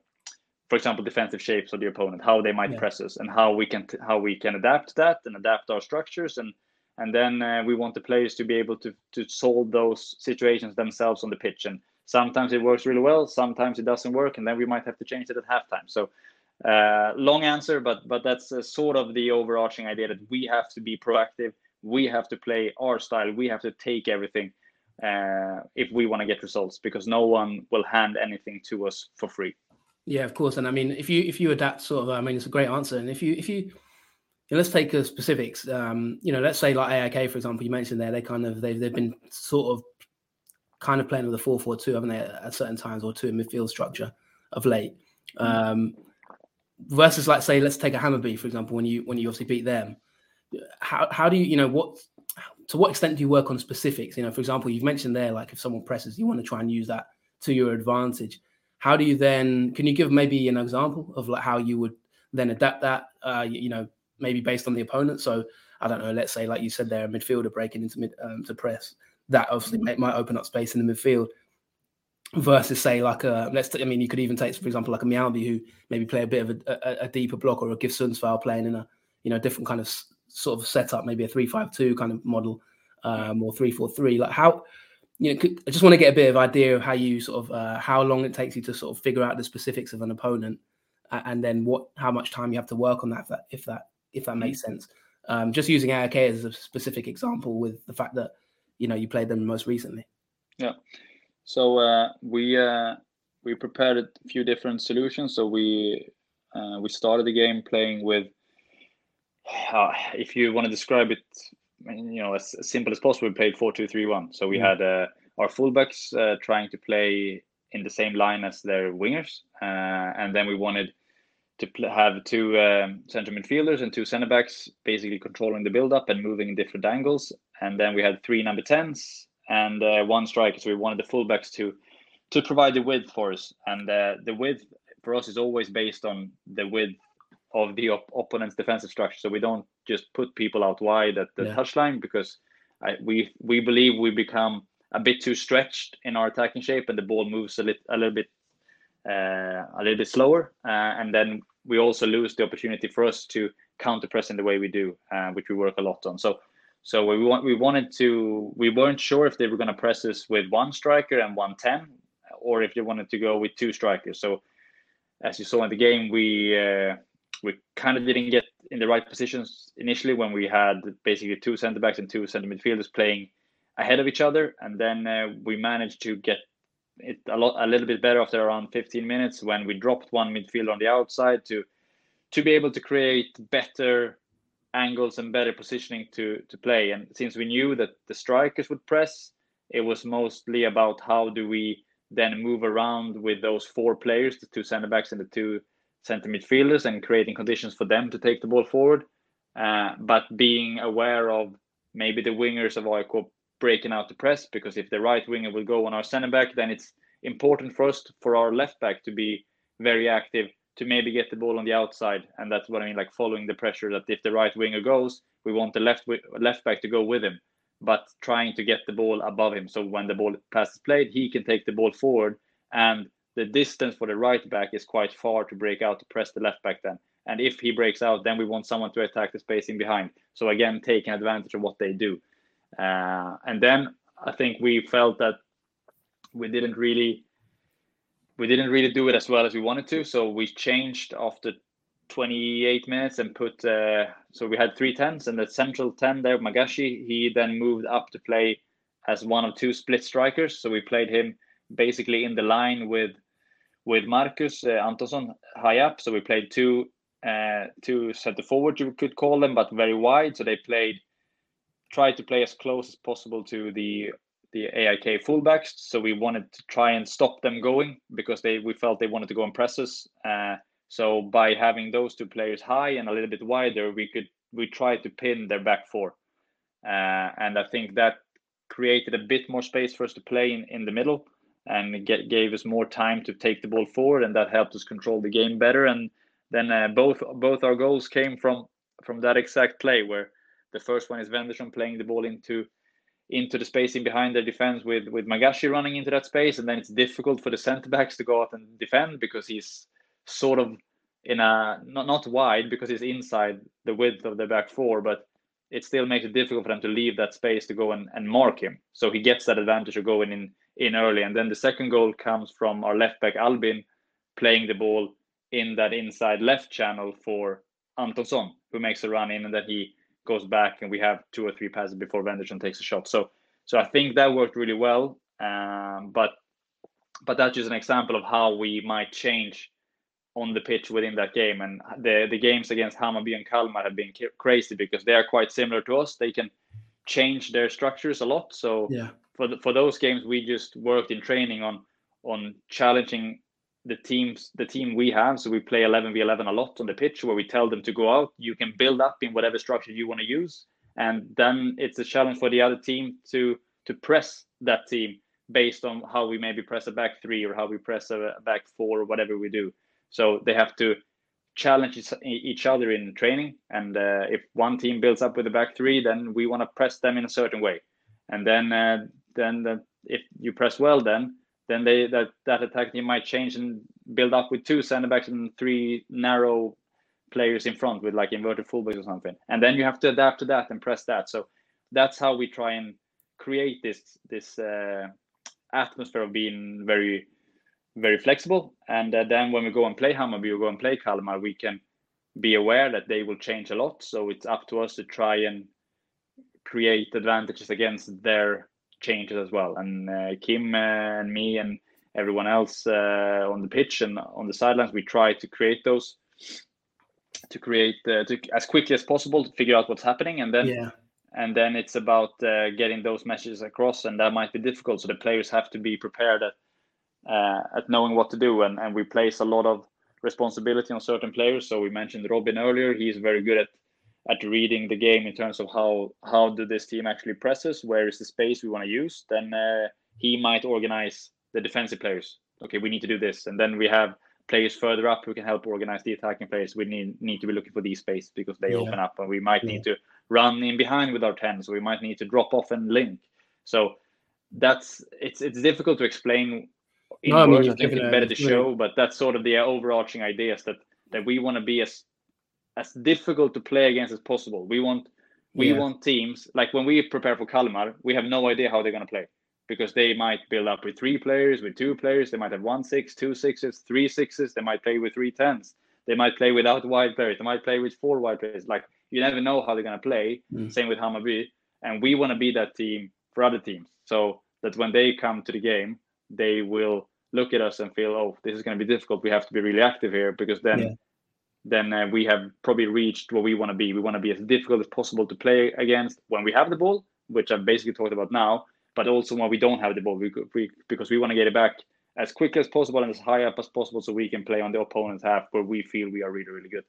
for example, defensive shapes of the opponent, how they might yeah. press us, and how we can how we can adapt that and adapt our structures and and then uh, we want the players to be able to to solve those situations themselves on the pitch and Sometimes it works really well, sometimes it doesn't work, and then we might have to change it at halftime. So, uh, long answer, but but that's uh, sort of the overarching idea that we have to be proactive. We have to play our style. We have to take everything uh, if we want to get results, because no one will hand anything to us for free. Yeah, of course. And I mean, if you if you adapt, sort of, I mean, it's a great answer. And if you if you let's take the specifics. Um, you know, let's say like AIK, for example, you mentioned there, they kind of they've they've been sort of kind of playing with a 4 4 2, haven't they, at certain times, or two in midfield structure of late. Mm. Um, versus, like, say, let's take a Hammarby, for example, when you when you obviously beat them. How, how do you, you know, what to what extent do you work on specifics? You know, for example, you've mentioned there, like if someone presses, you want to try and use that to your advantage. How do you then? Can you give maybe an example of like how you would then adapt that? Uh, you, know, maybe based on the opponent. So I don't know. Let's say, like you said, there a midfielder breaking into mid um, to press. That obviously mm-hmm. might open up space in the midfield. Versus, say, like a let's. T- I mean, you could even take, for example, like a Mjällby who maybe play a bit of a, a, a deeper block, or a GIF Sundsvall playing in a you know different kind of sort of setup, maybe a three-five-two kind of model, um, or three-four-three. Like how, you know, I just want to get a bit of idea of how you sort of uh, how long it takes you to sort of figure out the specifics of an opponent, and then what how much time you have to work on that if that if that, if that makes mm-hmm. sense. Um, just using AIK as a specific example with the fact that you know you played them most recently. Yeah. So uh, we uh, we prepared a few different solutions. So we uh, we started the game playing with uh, if you want to describe it, you know, as, as simple as possible, we played four two three one. So we mm. had uh, our fullbacks uh, trying to play in the same line as their wingers, uh, and then we wanted to pl- have two um, central midfielders and two centre backs, basically controlling the build up and moving in different angles. And then we had three number tens and uh, one striker. So we wanted the fullbacks to to provide the width for us, and uh, the width for us is always based on the width of the op- opponent's defensive structure. So we don't just put people out wide at the yeah. touchline because I, we we believe we become a bit too stretched in our attacking shape, and the ball moves a, lit- a little bit uh, a little bit slower, uh, and then we also lose the opportunity for us to counter press in the way we do, uh, which we work a lot on. So. So we want we wanted to we weren't sure if they were going to press us with one striker and one ten, or if they wanted to go with two strikers. So as you saw in the game, we uh, we kind of didn't get in the right positions initially when we had basically two center backs and two center midfielders playing ahead of each other, and then uh, we managed to get it a lot a little bit better after around 15 minutes when we dropped one midfielder on the outside to to be able to create better angles and better positioning to to play. And since we knew that the strikers would press, it was mostly about how do we then move around with those four players, the two center backs and the two center midfielders and creating conditions for them to take the ball forward. Uh, but being aware of maybe the wingers of AIK breaking out the press, because if the right winger will go on our center back, then it's important for us to, for our left back to be very active to maybe get the ball on the outside, and that's what I mean, like following the pressure. That if the right winger goes, we want the left left back to go with him, but trying to get the ball above him. So when the ball passes played, he can take the ball forward and the distance for the right back is quite far to break out to press the left back then. And if he breaks out, then we want someone to attack the spacing behind. So again, taking advantage of what they do. Uh, and then I think we felt that we didn't really we didn't really do it as well as we wanted to. So we changed after 28 minutes and put uh, so we had three tens and the central ten there, Magashi. He then moved up to play as one of two split strikers. So we played him basically in the line with with Marcus uh, Antonsson high up. So we played two uh, two center forward you could call them, but very wide. So they played tried to play as close as possible to the the AIK fullbacks. So we wanted to try and stop them going because they we felt they wanted to go and press us. Uh, so by having those two players high and a little bit wider, we could we tried to pin their back four, uh, and I think that created a bit more space for us to play in, in the middle and get, gave us more time to take the ball forward, and that helped us control the game better. And then uh, both both our goals came from from that exact play, where the first one is Wendersson playing the ball into into the spacing behind their defense with with Magashi running into that space, and then it's difficult for the centre backs to go out and defend because he's sort of in a not not wide because he's inside the width of the back four, but it still makes it difficult for them to leave that space to go and, and mark him. So he gets that advantage of going in in early. And then the second goal comes from our left back Albin playing the ball in that inside left channel for Antonsson, who makes a run in and then he goes back and we have two or three passes before Wendersson takes a shot. So so I think that worked really well. Um, but but that's just an example of how we might change on the pitch within that game. And the the games against Hammarby and Kalmar have been crazy because they are quite similar to us. They can change their structures a lot. So yeah. for the, for those games, we just worked in training on on challenging the teams the team we have. So we play 11 v 11 a lot on the pitch, where we tell them to go out. You can build up in whatever structure you want to use, and then it's a challenge for the other team to to press that team based on how we maybe press a back three or how we press a back four or whatever we do. So they have to challenge each other in training. And uh, if one team builds up with a back three, then we want to press them in a certain way. And then uh, then the, if you press well, then then they that that attack team might change and build up with two center backs and three narrow players in front with like inverted fullbacks or something. And then you have to adapt to that and press that. So that's how we try and create this this uh, atmosphere of being very very flexible. And uh, then when we go and play Hammarby or go and play Kalmar, we can be aware that they will change a lot. So it's up to us to try and create advantages against their changes as well. And uh, Kim uh, and me and everyone else uh, on the pitch and on the sidelines, we try to create those to create uh, to as quickly as possible to figure out what's happening and then yeah and then it's about uh, getting those messages across and that might be difficult so the players have to be prepared at uh, at knowing what to do. And, and we place a lot of responsibility on certain players. So we mentioned robin earlier. He's very good at at reading the game in terms of how how do this team actually presses? Where is the space we want to use? Then uh, he might organize the defensive players. Okay we need to do this. And then we have players further up who can help organize the attacking players. We need need to be looking for these spaces because they yeah. open up and we might yeah. need to run in behind with our 10 so we might need to drop off and link. So that's it's it's difficult to explain in no, words I, mean, I think it's better to show but that's sort of the overarching ideas that that we want to be as as difficult to play against as possible we want we yeah. want teams like when we prepare for Kalmar we have no idea how they're going to play because they might build up with three players with two players they might have one six two sixes three sixes they might play with three tens they might play without wide players they might play with four wide players like you never know how they're going to play. Mm. Same with Hammarby, and we want to be that team for other teams, so that when they come to the game, they will look at us and feel, oh, this is going to be difficult. We have to be really active here because then. Yeah. Then uh, we have probably reached where we want to be. We want to be as difficult as possible to play against when we have the ball, which I've basically talked about now, but also when we don't have the ball, we, we, because we want to get it back as quick as possible and as high up as possible so we can play on the opponent's half where we feel we are really, really good.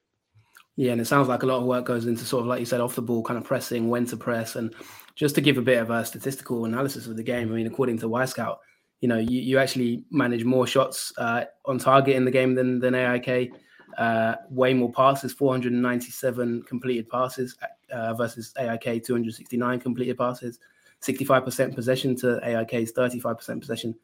Yeah, and it sounds like a lot of work goes into sort of like you said, off the ball kind of pressing, when to press, and just to give a bit of a statistical analysis of the game. I mean, according to Wyscout, you know, you, you actually manage more shots uh, on target in the game than than AIK. Uh, way more passes, 497 completed passes uh, versus AIK 269 completed passes, 65% possession to AIK's 35% possession.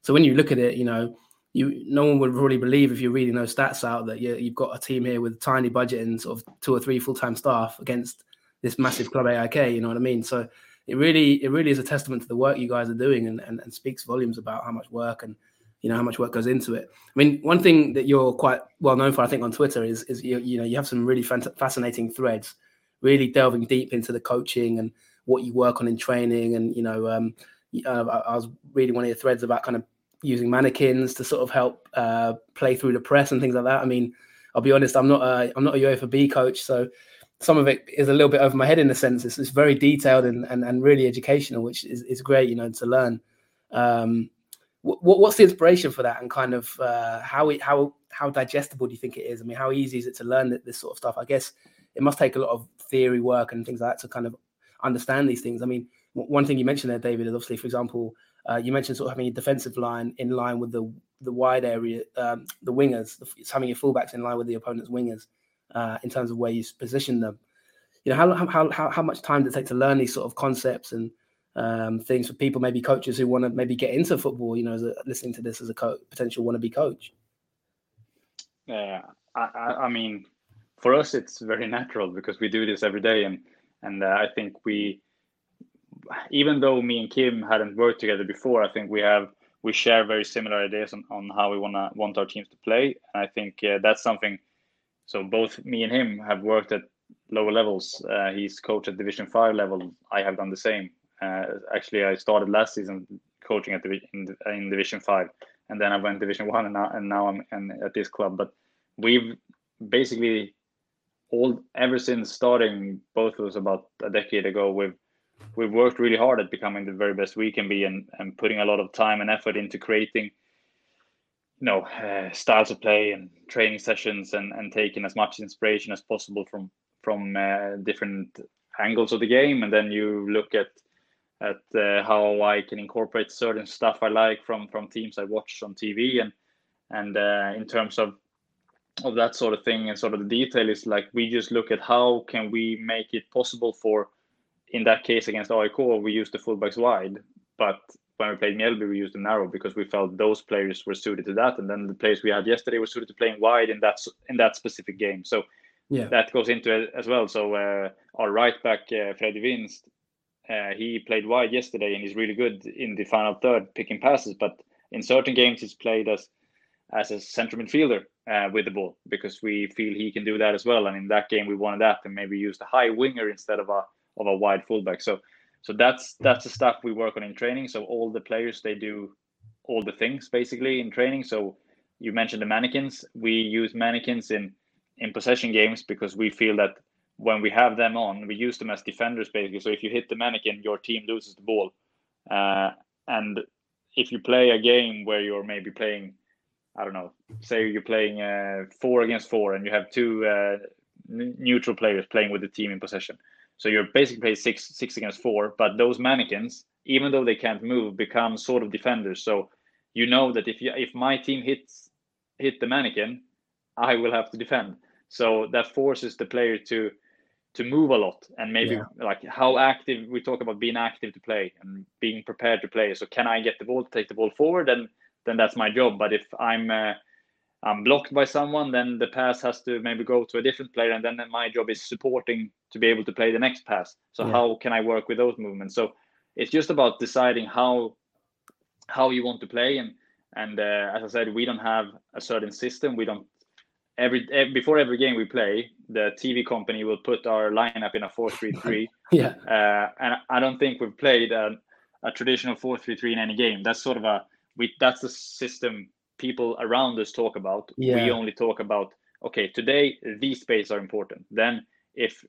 So when you look at it, you know, you no one would really believe if you're reading those stats out that you, you've got a team here with tiny budget and sort of two or three full-time staff against this massive club AIK. You know what I mean? So it really it really is a testament to the work you guys are doing and, and, and speaks volumes about how much work and you know how much work goes into it. I mean, one thing that you're quite well known for, I think, on Twitter is is you, you know you have some really fascinating threads, really delving deep into the coaching and what you work on in training. And you know, um, uh, I was reading one of your threads about kind of using mannequins to sort of help uh, play through the press and things like that. I mean, I'll be honest, I'm not a I'm not a UEFA B coach, so some of it is a little bit over my head in a sense. It's, it's very detailed and, and, and really educational, which is, is great, you know, to learn. Um, what, what's the inspiration for that, and kind of uh, how it, how how digestible do you think it is? I mean, how easy is it to learn this sort of stuff? I guess it must take a lot of theory work and things like that to kind of understand these things. I mean, one thing you mentioned there, David, is obviously, for example, uh, you mentioned sort of having a defensive line in line with the the wide area, um, the wingers. It's having your fullbacks in line with the opponent's wingers uh, in terms of where you position them. You know, how how how how much time does it take to learn these sort of concepts and um, things for people, maybe coaches who want to maybe get into football? You know, a, listening to this as a co- potential wannabe coach. Yeah, I, I mean, for us, it's very natural because we do this every day, and and uh, I think we even though me and Kim hadn't worked together before, I think we have we share very similar ideas on, on how we wanna want our teams to play. And I think uh, that's something. So both me and him have worked at lower levels. Uh, he's coached at Division Five level. I have done the same. Uh, actually, I started last season coaching at the, in, in Division Five, and then I went Division One, and now and now I'm in, at this club. But we've basically all ever since starting both of us about a decade ago. We've we've worked really hard at becoming the very best we can be and, and putting a lot of time and effort into creating you know uh, styles of play and training sessions and, and taking as much inspiration as possible from from uh, different angles of the game. And then you look at at uh, how I can incorporate certain stuff I like from from teams I watch on TV and and uh, in terms of of that sort of thing and sort of the detail is like we just look at how can we make it possible for in that case against AIK we use the fullbacks wide. But when we played Mjällby we used them narrow because we felt those players were suited to that and then the players we had yesterday were suited to playing wide in that in that specific game so yeah that goes into it as well so uh, our right back uh, Freddy uh, he played wide yesterday and he's really good in the final third picking passes but in certain games he's played as as a central midfielder uh, with the ball because we feel he can do that as well. And in that game, we wanted that and maybe used a high winger instead of a of a wide fullback. So so that's that's the stuff we work on in training. So all the players they do all the things basically in training. So you mentioned the mannequins. We use mannequins in in possession games because we feel that when we have them on, we use them as defenders basically. So if you hit the mannequin, your team loses the ball. Uh, and if you play a game where you're maybe playing I don't know, say you're playing uh, four against four and you have two uh, neutral players playing with the team in possession. So you're basically playing six six against four, but those mannequins, even though they can't move, become sort of defenders. So you know that if you if my team hits hit the mannequin, I will have to defend. So that forces the player to to move a lot and maybe yeah. like how active we talk about being active to play and being prepared to play. So can I get the ball to take the ball forward and then that's my job. But if I'm uh, I'm blocked by someone, then the pass has to maybe go to a different player, and then my job is supporting to be able to play the next pass. So yeah. how can I work with those movements? So it's just about deciding how how you want to play, and and uh, as I said, we don't have a certain system. We don't every, every before every game we play, the TV company will put our lineup in a four three three. Yeah, uh, and I don't think we've played a, a traditional four three three in any game. That's sort of a we that's the system people around us talk about. Yeah. We only talk about okay, today these spaces are important. Then if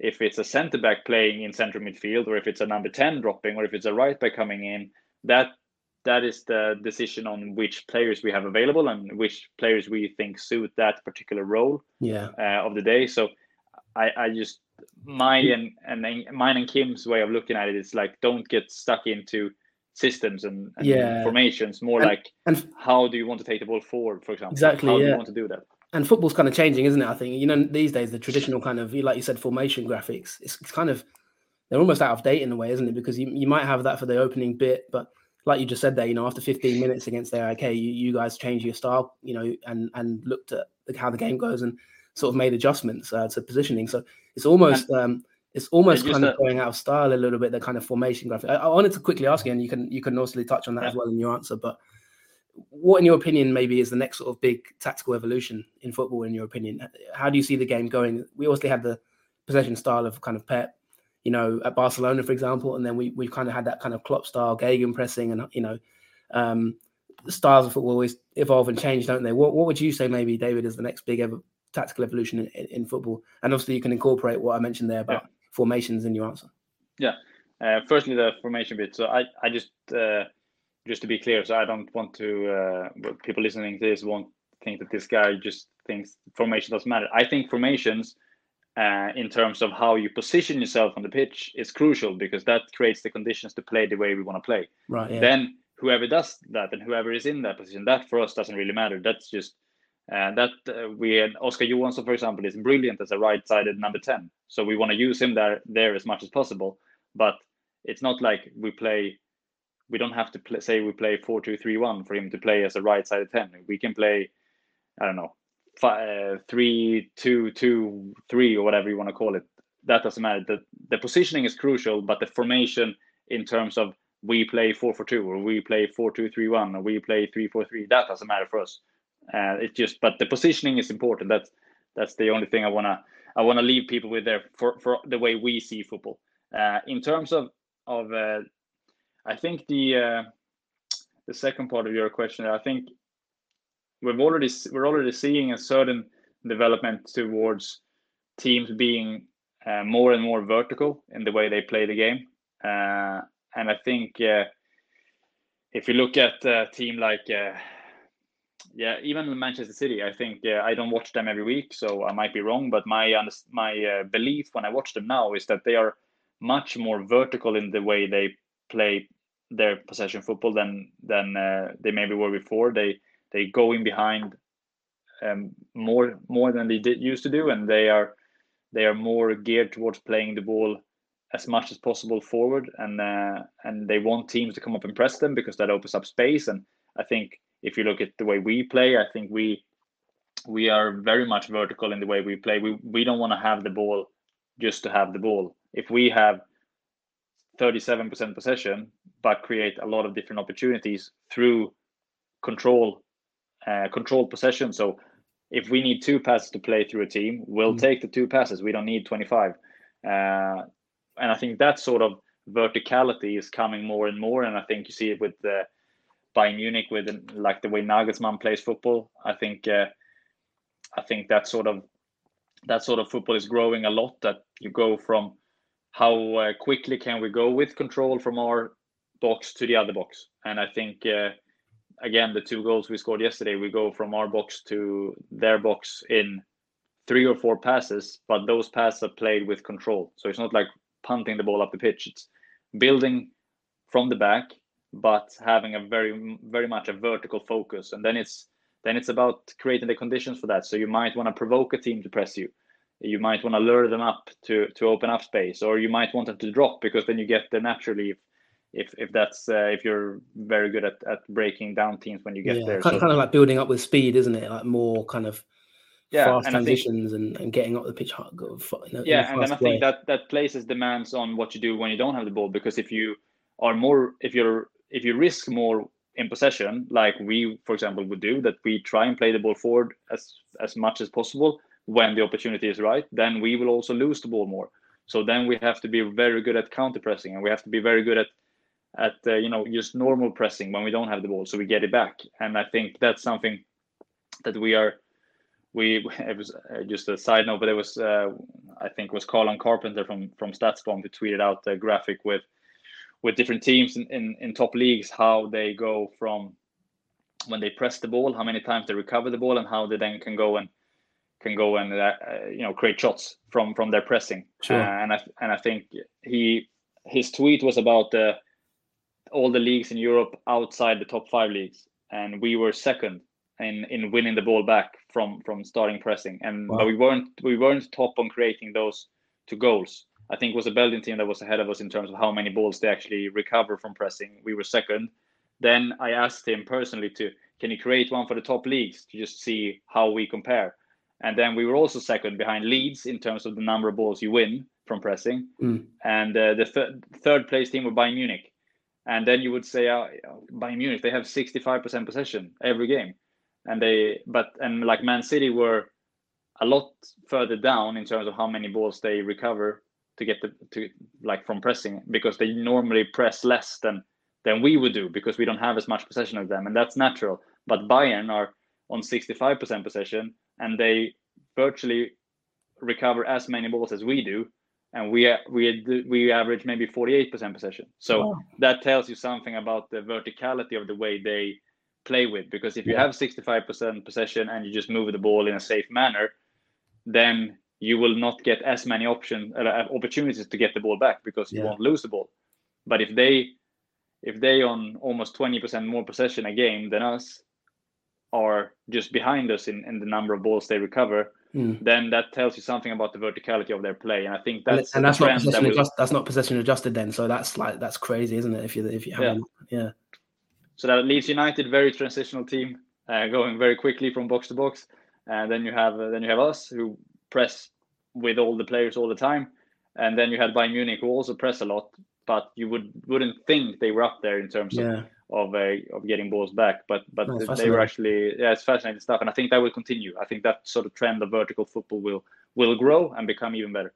if it's a center back playing in central midfield, or if it's a number 10 dropping, or if it's a right back coming in, that that is the decision on which players we have available and which players we think suit that particular role yeah. uh, of the day. So I, I just my and and mine and Kim's way of looking at it is like don't get stuck into systems and, and yeah. formations more and, like and how do you want to take the ball forward for example exactly how yeah. do you want to do that and football's kind of changing isn't it i think you know these days the traditional kind of like you said formation graphics it's, it's kind of they're almost out of date in a way isn't it because you, you might have that for the opening bit but like you just said there you know after 15 minutes against the AIK you, you guys changed your style you know and and looked at how the game goes and sort of made adjustments uh, to positioning so it's almost um it's almost kind of going out of style a little bit. The kind of formation graphic. I, I, wanted to quickly ask you, and you can you can also touch on that yeah. as well in your answer. But what, in your opinion, maybe is the next sort of big tactical evolution in football? In your opinion, how do you see the game going? We obviously had the possession style of kind of Pep, you know, at Barcelona, for example, and then we we've kind of had that kind of Klopp style, Gegen pressing, and you know, um, styles of football always evolve and change, don't they? What what would you say, maybe David, is the next big ever tactical evolution in, in, in football? And obviously, you can incorporate what I mentioned there about. Yeah formations in your answer? Yeah. Uh, firstly, the formation bit. So I, I just, uh, just to be clear, so I don't want to, uh, people listening to this won't think that this guy just thinks formation doesn't matter. I think formations, uh, in terms of how you position yourself on the pitch, is crucial because that creates the conditions to play the way we want to play. Right. Yeah. Then whoever does that and whoever is in that position, that for us doesn't really matter. That's just and that uh, we had Oscar Johansson, for example, is brilliant as a right-sided number ten. So we want to use him there there as much as possible. But it's not like we play. We don't have to play, say we play four two three one for him to play as a right-sided ten. We can play, I don't know, five, uh, or whatever you want to call it. That doesn't matter. The the positioning is crucial, but the formation in terms of we play four four two or we play four two three one or we play three four three. That doesn't matter for us uh, it just, but the positioning is important. That's that's the only thing I wanna I wanna leave people with there for for the way we see football. Uh, in terms of of, uh, I think the uh, the second part of your question, I think we've already we're already seeing a certain development towards teams being uh, more and more vertical in the way they play the game. Uh, and I think uh, if you look at a team like, uh, yeah, even Manchester City, I think uh, I don't watch them every week, so I might be wrong. But my my uh, belief when I watch them now is that they are much more vertical in the way they play their possession football than than uh, they maybe were before. They they go in behind um, more more than they did used to do, and they are they are more geared towards playing the ball as much as possible forward, and uh, and they want teams to come up and press them because that opens up space. And I think if you look at the way we play, I think we we are very much vertical in the way we play. We we don't want to have the ball just to have the ball. If we have 37% possession, but create a lot of different opportunities through control, uh, control possession. So if we need two passes to play through a team, we'll mm. take the two passes. We don't need 25. Uh, and I think that sort of verticality is coming more and more. And I think you see it with the Bayern Munich, with like the way Nagelsmann plays football. I think uh, I think that sort of that sort of football is growing a lot. That you go from how uh, quickly can we go with control from our box to the other box, and I think. Uh, again, the two goals we scored yesterday, we go from our box to their box in three or four passes, but those passes are played with control. So it's not like punting the ball up the pitch. It's building from the back, but having a very very much a vertical focus. And then it's then it's about creating the conditions for that. So you might want to provoke a team to press you. You might want to lure them up to to open up space, or you might want them to drop because then you get there naturally if if, if that's uh, if you're very good at, at breaking down teams when you get yeah, there. Kind, so, kind of like building up with speed, isn't it? Like more kind of yeah, fast and transitions think, and, and getting up the pitch. A, yeah, and then I way. think that that places demands on what you do when you don't have the ball because if you are more if you're if you risk more in possession, like we for example would do, that we try and play the ball forward as as much as possible when the opportunity is right, then we will also lose the ball more. So then we have to be very good at counter pressing and we have to be very good at at uh, you know just normal pressing when we don't have the ball so we get it back and i think that's something that we are we it was uh, just a side note, but it was uh, I think was Colin Carpenter from from StatsBomb who tweeted out a graphic with with different teams in, in, in top leagues how they go from when they press the ball, how many times they recover the ball, and how they then can go and can go and uh, uh you know create shots from from their pressing. Sure. Uh, and I and I think he his tweet was about the all the leagues in Europe outside the top five leagues, and we were second in in winning the ball back from from starting pressing. And wow. but we weren't we weren't top on creating those two goals. I think it was a Belgian team that was ahead of us in terms of how many balls they actually recover from pressing. We were second. Then I asked him personally to can you create one for the top leagues to just see how we compare. And then we were also second behind Leeds in terms of the number of balls you win from pressing. Mm. And uh, the th- third place team were Bayern Munich. And then you would say, uh, Bayern Munich, they have 65% possession every game and they but and like Man City were a lot further down in terms of how many balls they recover to get the to like from pressing because they normally press less than than we would do because we don't have as much possession of them and that's natural but Bayern are on 65% possession and they virtually recover as many balls as we do and we we we average maybe 48% possession. So that tells you something about the verticality of the way they play with because if you have 65% possession and you just move the ball in a safe manner then you will not get as many options uh, uh, opportunities to get the ball back because you won't lose the ball. But if they if they on almost 20% more possession a game than us are just behind us in, in the number of balls they recover mm. then that tells you something about the verticality of their play and i think that's and, that's not possession that adjust, that's not possession adjusted then so that's like that's crazy isn't it if you if you have yeah. yeah so that Leeds United, very transitional team, uh, going very quickly from box to box. And then you have uh, then you have us who press with all the players all the time. And then you had Bayern Munich who also press a lot, but you would wouldn't think they were up there in terms yeah. of of, uh, of getting balls back. But but oh, they were actually yeah, it's fascinating stuff. And I think that will continue. I think that sort of trend of vertical football will will grow and become even better.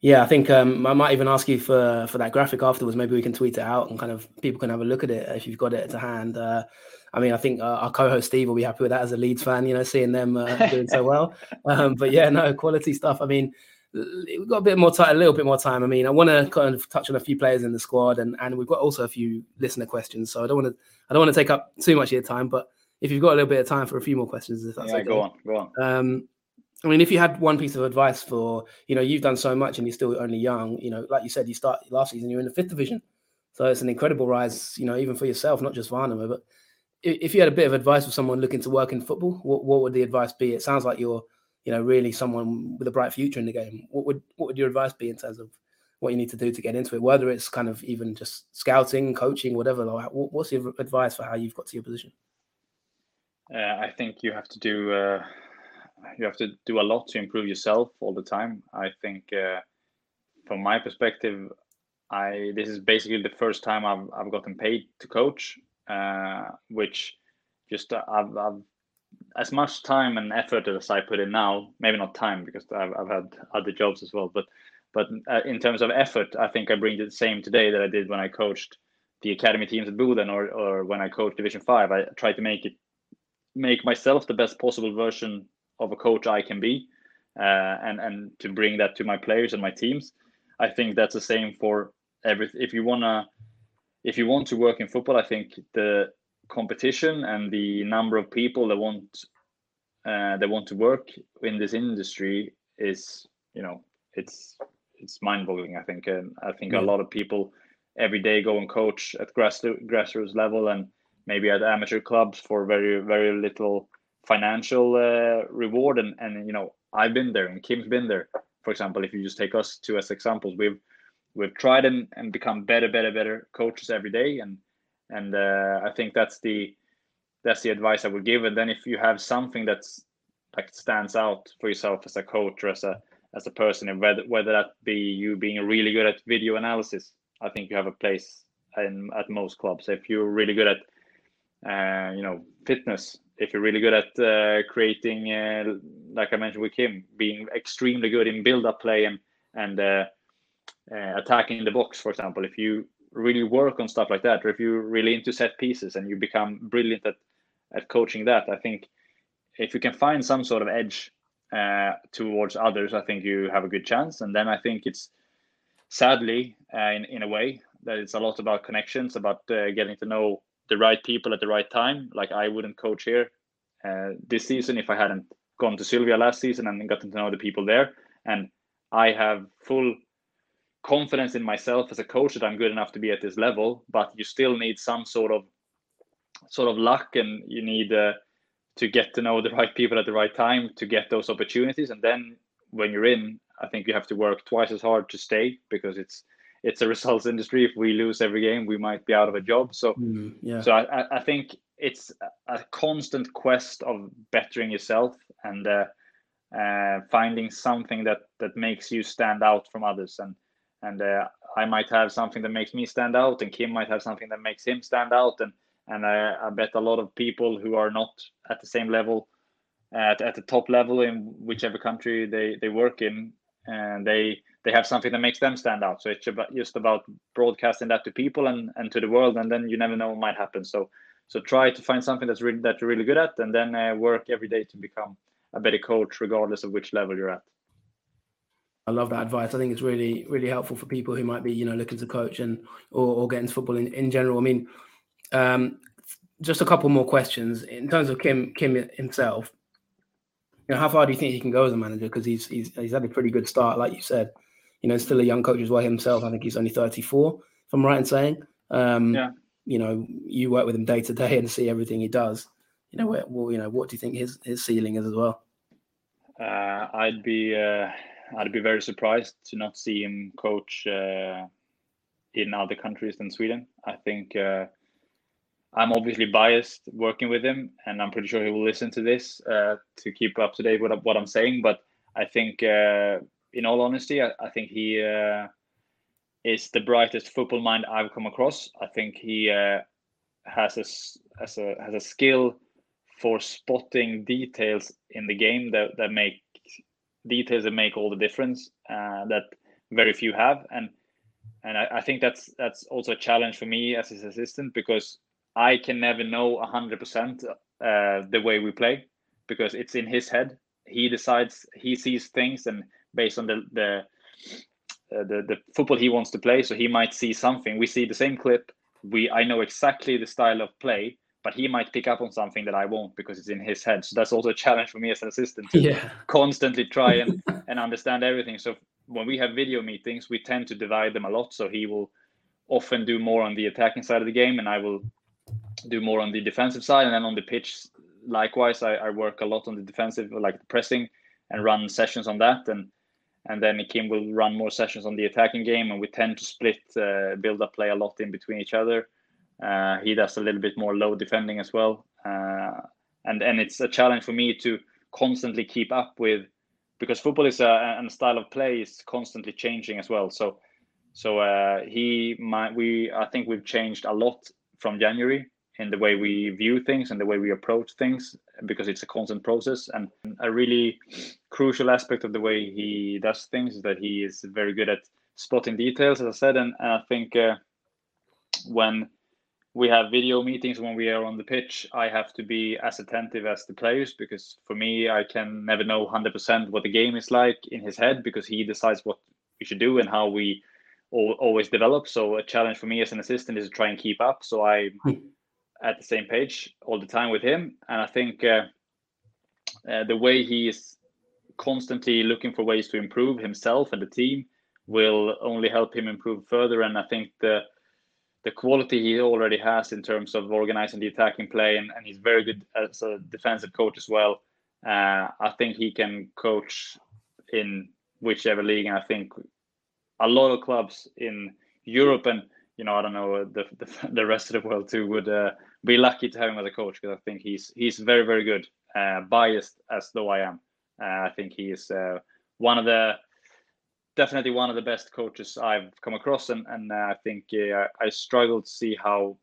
Yeah, I think um, I might even ask you for for that graphic afterwards. Maybe we can tweet it out and kind of people can have a look at it if you've got it to hand. Uh, I mean, I think uh, our co-host Steve will be happy with that as a Leeds fan. You know, seeing them uh, doing so well. Um, but yeah, no quality stuff. I mean, we've got a bit more time, a little bit more time. I mean, I want to kind of touch on a few players in the squad, and and we've got also a few listener questions. So I don't want to I don't want to take up too much of your time, but if you've got a little bit of time for a few more questions, if that's yeah, okay. go on, go on. Um, I mean, if you had one piece of advice for, you know, you've done so much and you're still only young, you know, like you said, you start last season, you're in the fifth division. So it's an incredible rise, you know, even for yourself, not just Värnamo. But if you had a bit of advice for someone looking to work in football, what, what would the advice be? It sounds like you're, you know, really someone with a bright future in the game. What would what would your advice be in terms of what you need to do to get into it? Whether it's kind of even just scouting, coaching, whatever. Like, what's your advice for how you've got to your position? Uh, I think you have to do uh, you have to do a lot to improve yourself all the time. I think, uh, from my perspective, I this is basically the first time I've I've gotten paid to coach, uh, which just uh, I've, I've as much time and effort as I put in now. Maybe not time because I've I've had other jobs as well, but but uh, in terms of effort, I think I bring the same today that I did when I coached the academy teams at Boden or or when I coached Division Five. I try to make it make myself the best possible version of a coach I can be, uh, and and to bring that to my players and my teams. I think that's the same for every. If you wanna, if you want to work in football, I think the competition and the number of people that want uh, that want to work in this industry is, you know, it's it's mind-boggling. I think, and I think yeah. a lot of people every day go and coach at grass grassroots level and maybe at amateur clubs for very very little financial uh, reward and and you know I've been there and Kim's been there for example if you just take us two as examples we've we've tried and, and become better better better coaches every day and and uh, I think that's the that's the advice I would give and then if you have something that's like stands out for yourself as a coach or as a as a person and whether whether that be you being really good at video analysis I think you have a place in at most clubs if you're really good at uh, you know, fitness. If you're really good at uh, creating, uh, like I mentioned with Kim, being extremely good in build-up play and and uh, uh, attacking the box, for example, if you really work on stuff like that, or if you're really into set pieces and you become brilliant at at coaching that, I think if you can find some sort of edge uh, towards others, I think you have a good chance. And then I think it's sadly, in in a way, that it's a lot about connections, about getting to know the right people at the right time. Like I wouldn't coach here uh, this season if I hadn't gone to Sylvia last season and gotten to know the people there. And I have full confidence in myself as a coach that I'm good enough to be at this level. But you still need some sort of sort of luck, and you need uh, to get to know the right people at the right time to get those opportunities. And then when you're in, I think you have to work twice as hard to stay because it's it's a results industry. If we lose every game, we might be out of a job. So, mm, yeah. so I, I think it's a constant quest of bettering yourself and uh, uh, finding something that that makes you stand out from others. And and uh, I might have something that makes me stand out, and Kim might have something that makes him stand out. And and I, I bet a lot of people who are not at the same level, at, at the top level in whichever country they, they work in, and they they have something that makes them stand out. So it's about, just about broadcasting that to people and, and to the world, and then you never know what might happen. So so try to find something that's really that you're really good at, and then uh, work every day to become a better coach, regardless of which level you're at. I love that advice. I think it's really really helpful for people who might be you know looking to coach and or, or get into football in, in general. I mean, um, just a couple more questions in terms of Kim Kim himself. You know, how far do you think he can go as a manager? Because he's, he's he's had a pretty good start, like you said you know, still a young coach as well himself. I think he's only 34, if I'm right in saying. Um, yeah. You know, you work with him day to day and see everything he does. You know, well, you know, what do you think his his ceiling is as well? Uh, I'd be uh, I'd be very surprised to not see him coach uh, in other countries than Sweden. I think uh, I'm obviously biased working with him, and I'm pretty sure he will listen to this uh, to keep up to date with what I'm saying. But I think uh, in all honesty, I, I think he uh, is the brightest football mind I've come across. I think he uh, has a has a has a skill for spotting details in the game that that make details that make all the difference uh, that very few have and and I, I, think that's that's also a challenge for me as his assistant because I can never know hundred percent uh, the way we play because it's in his head. He decides, he sees things, and based on the the uh, the, the football he wants to play. So he might see something. We see the same clip. We I know exactly the style of play, but he might pick up on something that I won't because it's in his head. So that's also a challenge for me as an assistant to yeah. constantly try and, and understand everything. So when we have video meetings, we tend to divide them a lot. So he will often do more on the attacking side of the game, and I will do more on the defensive side. And then on the pitch, likewise, I, I work a lot on the defensive, like the pressing, and run sessions on that. And and then Kim will run more sessions on the attacking game, and we tend to split uh, build up play a lot in between each other. Uh, he does a little bit more low defending as well, uh, and and it's a challenge for me to constantly keep up with because football is a and style of play is constantly changing as well. So so uh, he might we I think we've changed a lot from January in the way we view things and the way we approach things because it's a constant process. And a really crucial aspect of the way he does things is that he is very good at spotting details as i said. And, and i think uh, when we have video meetings when we are on the pitch i have to be as attentive as the players because for me i can never know 100% what the game is like in his head because he decides what we should do and how we always develop so a challenge for me as an assistant is to try and keep up so i hmm at the same page all the time with him. And I think uh, uh, the way he is constantly looking for ways to improve himself and the team will only help him improve further. And I think the the quality he already has in terms of organizing the attacking play, and, and he's very good as a defensive coach as well. Uh, I think he can coach in whichever league, and I think a lot of clubs in Europe and you know I don't know the the, the rest of the world too would uh, be lucky to have him as a coach because I think he's he's very very good. Uh, biased as though I am, uh, I think he is uh, one of the definitely one of the best coaches I've come across, and and uh, I think I struggle to see how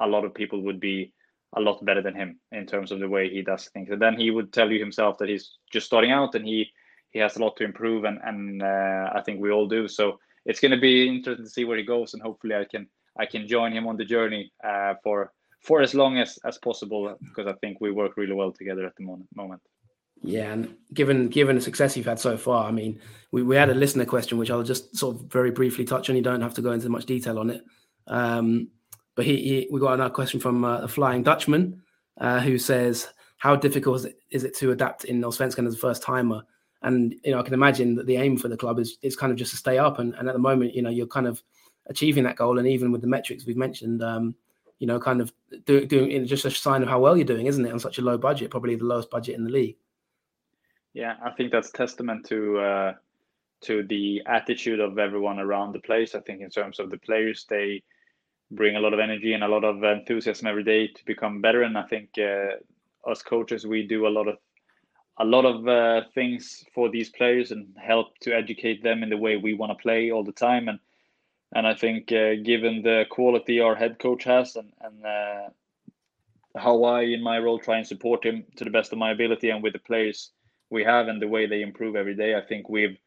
a lot of people would be a lot better than him in terms of the way he does things. And then he would tell you himself that he's just starting out and he he has a lot to improve, and and uh, I think we all do. So it's going to be interesting to see where he goes, and hopefully I can I can join him on the journey uh, for for as long as as possible because I think we work really well together at the moment. Yeah, and given given the success you've had so far, I mean, we, we had a listener question which I'll just sort of very briefly touch on. You don't have to go into much detail on it. Um, but he, he, we got another question from uh, a Flying Dutchman uh, who says, "How difficult is it, is it to adapt in Allsvenskan as a first timer?" And you know, I can imagine that the aim for the club is is kind of just to stay up. And, and at the moment, you know, you're kind of achieving that goal. And even with the metrics we've mentioned, um, you know, kind of doing doing just a sign of how well you're doing, isn't it? On such a low budget, probably the lowest budget in the league. Yeah, I think that's testament to uh, to the attitude of everyone around the place. I think in terms of the players, they bring a lot of energy and a lot of enthusiasm every day to become better. And I think uh, us coaches, we do a lot of a lot of uh, things for these players and help to educate them in the way we want to play all the time. And and I think uh, given the quality our head coach has and, and uh, how I, in my role, try and support him to the best of my ability and with the players we have and the way they improve every day, I think we've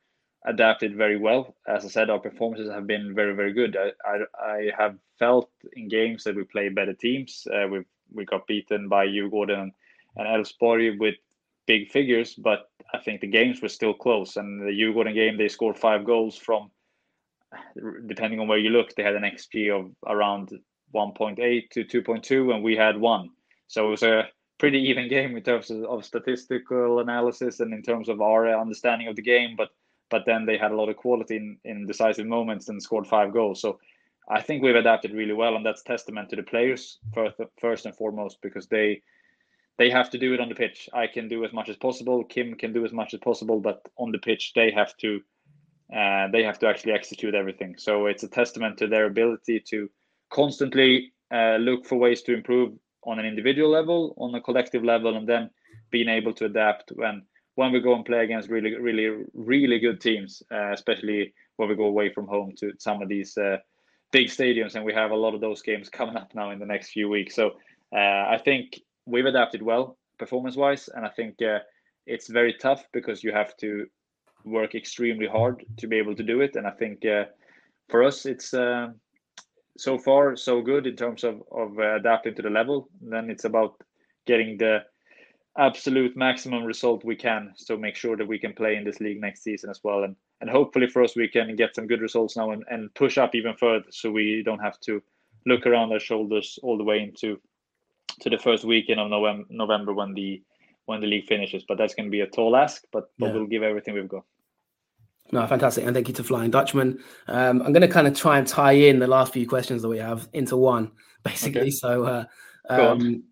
adapted very well. As I said, our performances have been very, very good. I, I, I have felt in games that we play better teams. Uh, we we got beaten by Djurgården and Elfsborg with big figures, but I think the games were still close. And the Djurgården game, they scored five goals from depending on where you look, they had an XG of around 1.8 to 2.2, and we had one. So it was a pretty even game in terms of, of, statistical analysis and in terms of our understanding of the game. But but then they had a lot of quality in, in decisive moments and scored five goals. So I think we've adapted really well, and that's testament to the players first, first and foremost because they they have to do it on the pitch. I can do as much as possible. Kim can do as much as possible, but on the pitch they have to uh, they have to actually execute everything. So it's a testament to their ability to constantly uh, look for ways to improve on an individual level, on a collective level, and then being able to adapt when when we go and play against really, really, really good teams, uh, especially when we go away from home to some of these uh, big stadiums, and we have a lot of those games coming up now in the next few weeks. So uh, I think we've adapted well performance-wise, and I think uh, it's very tough because you have to work extremely hard to be able to do it. And I think uh, for us, it's uh, so far so good in terms of of uh, adapting to the level. And then it's about getting the absolute maximum result we can. So make sure that we can play in this league next season as well. And and hopefully for us we can get some good results now and, and push up even further so we don't have to look around our shoulders all the way into to the first weekend of November November when the when the league finishes. But that's gonna be a tall ask, but, but yeah. we'll give everything we've got. No, fantastic. And thank you to Flying Dutchman. Um, I'm going to kind of try and tie in the last few questions that we have into one, basically. Okay. So, uh, um,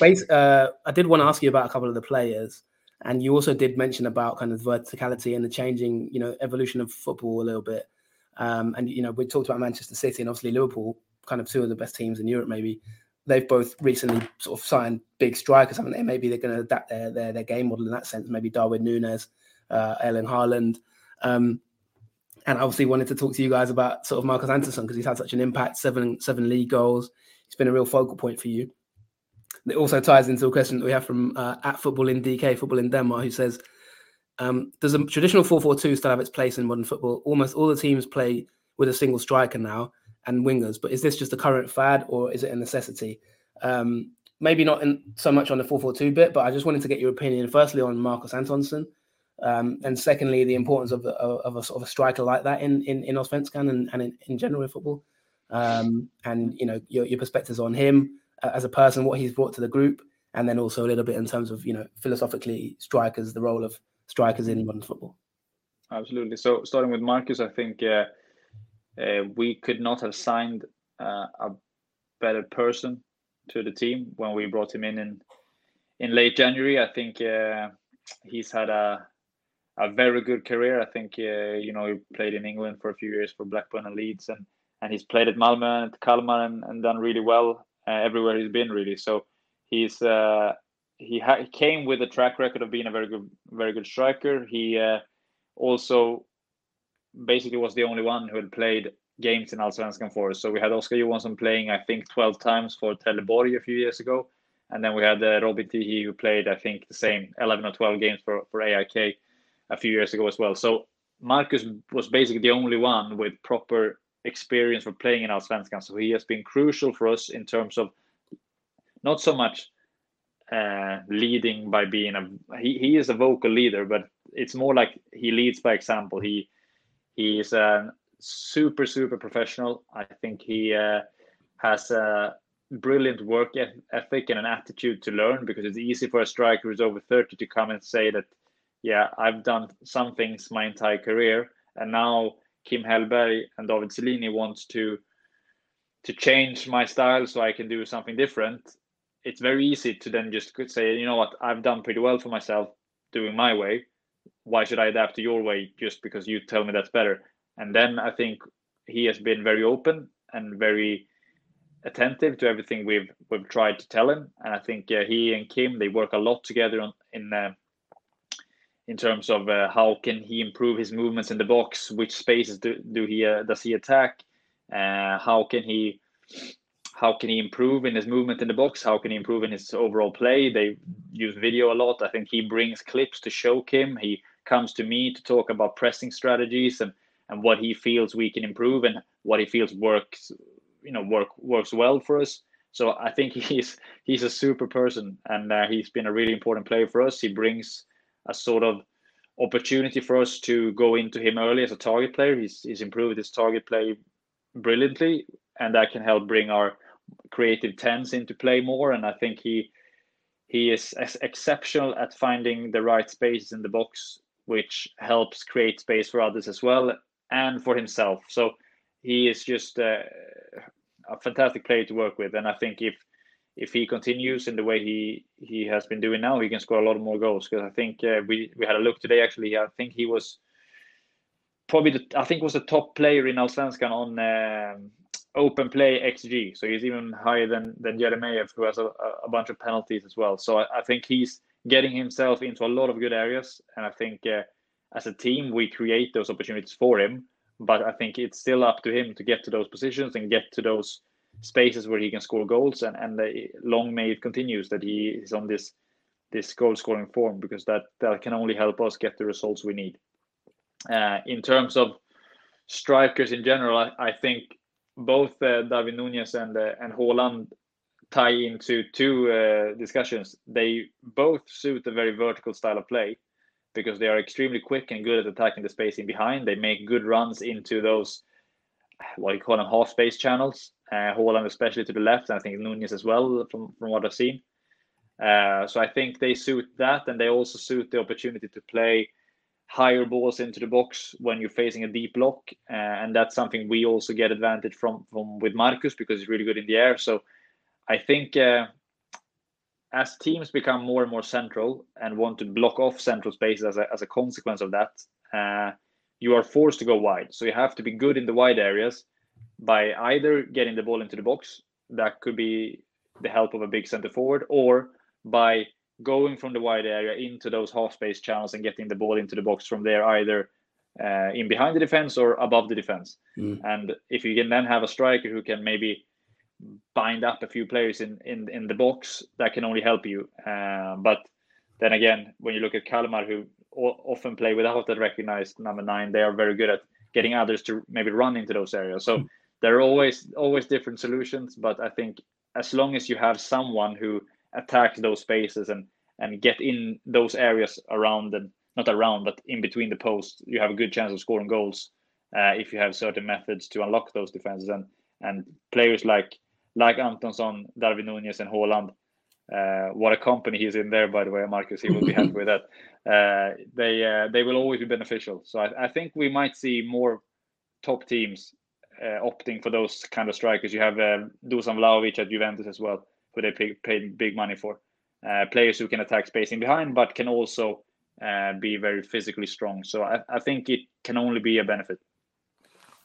base, uh, I did want to ask you about a couple of the players. And you also did mention about kind of verticality and the changing, you know, evolution of football a little bit. Um, and, you know, we talked about Manchester City and obviously Liverpool, kind of two of the best teams in Europe, maybe. They've both recently sort of signed big strikers, haven't they? Maybe they're going to adapt their, their, their game model in that sense. Maybe Darwin Nunez, uh, Erling Haaland. Um, and obviously wanted to talk to you guys about sort of Marcus Antonsson because he's had such an impact, seven seven league goals. He's been a real focal point for you. It also ties into a question that we have from uh, at Football in DK, Football in Denmark, who says, um, "Does a traditional four four two still have its place in modern football? Almost all the teams play with a single striker now and wingers, but is this just a current fad or is it a necessity?" Um, maybe not in, so much on the four four two bit, but I just wanted to get your opinion firstly on Marcus Antonsson um, and secondly, the importance of, of, a sort of a striker like that in in, in Allsvenskan and, and in, in general football. Um, and you know your, your perspectives on him uh, as a person, what he's brought to the group, and then also a little bit in terms of you know philosophically strikers, the role of strikers in modern football. Absolutely. So starting with Marcus, I think uh, uh, we could not have signed uh, a better person to the team when we brought him in in in late January. I think uh, he's had a a very good career. I think uh, you know he played in England for a few years for Blackburn and Leeds, and and he's played at Malmö and Kalmar and, and done really well uh, everywhere he's been really. So he's uh, he, ha- he came with a track record of being a very good very good striker. He uh, also basically was the only one who had played games in Allsvenskan for us. So we had Oscar Johansson playing I think 12 times for Trelleborg a few years ago. And then we had uh, Robin Tihi who played, I think, the same 11 or 12 games for, for AIK a few years ago as well. So Marcus was basically the only one with proper experience for playing in Allsvenskan. So he has been crucial for us in terms of not so much uh, leading by being a he, he is a vocal leader, but it's more like he leads by example. He he is a super super professional. I think he uh, has a brilliant work ethic and an attitude to learn because it's easy for a striker who's over 30 to come and say that yeah, I've done some things my entire career, and now Kim Hellberg and David Cellini wants to to change my style so I can do something different. It's very easy to then just say, you know what, I've done pretty well for myself doing my way. Why should I adapt to your way just because you tell me that's better? And then I think he has been very open and very attentive to everything we've we've tried to tell him. And I think he and Kim they work a lot together on, in uh, in terms of uh, how can he improve his movements in the box? Which spaces do, do he uh, does he attack? Uh, how can he how can he improve in his movement in the box? How can he improve in his overall play? They use video a lot. I think he brings clips to show kim he comes to me to talk about pressing strategies and and what he feels we can improve and what he feels works you know work works well for us. So i think he's he's a super person and uh, he's been a really important player for us. He brings a sort of opportunity for us to go into him early as a target player. He's, he's improved his target play brilliantly, and that can help bring our creative tens into play more. And I think he he is exceptional at finding the right spaces in the box, which helps create space for others as well and for himself. So he is just uh, a fantastic player to work with. And I think if if he continues in the way he he has been doing now, he can score a lot more goals. Because I think uh, we we had a look today. Actually, I think he was probably the I think was the top player in Allsvenskan on um, open play xG. So he's even higher than than Jeremejeff, who has a, a bunch of penalties as well. So I, I, think he's getting himself into a lot of good areas, and I think uh, as a team we create those opportunities for him. But I think it's still up to him to get to those positions and get to those spaces where he can score goals, and and long may it continues that he is on this this goal scoring form because that that can only help us get the results we need. Uh, in terms of strikers in general, I, I think both uh, David Nunez and uh, and Haaland tie into two uh, discussions. They both suit a very vertical style of play because they are extremely quick and good at attacking the space in behind. They make good runs into those what you call them half space channels. Uh, Haaland especially to the left, and I think Nunez as well from from what I've seen. Uh, so I think they suit that, and they also suit the opportunity to play higher balls into the box when you're facing a deep block, uh, and that's something we also get advantage from from with Marcus because he's really good in the air. So I think uh, as teams become more and more central and want to block off central spaces as a, as a consequence of that, uh, you are forced to go wide. So you have to be good in the wide areas by either getting the ball into the box, that could be the help of a big center forward, or by going from the wide area into those half space channels and getting the ball into the box from there, either uh, in behind the defense or above the defense. Mm. And if you can then have a striker who can maybe bind up a few players in in, in the box, that can only help you. Uh, but then again, when you look at Kalmar, who often play without that recognized number nine, they are very good at getting others to maybe run into those areas. So there are always always different solutions, but I think as long as you have someone who attacks those spaces and and get in those areas around and not around but in between the posts, you have a good chance of scoring goals uh, if you have certain methods to unlock those defenses and and players like like Antonsson, Darwin Nunez, and Haaland. Uh, what a company he's in there, by the way, Marcus. He will be happy with that. Uh, they uh, they will always be beneficial. So I, I, think we might see more top teams uh, opting for those kind of strikers. You have uh, Dusan Vlahovic at Juventus as well, who they pay, paid big money for. Uh, players who can attack spacing behind, but can also uh, be very physically strong. So I, I think it can only be a benefit.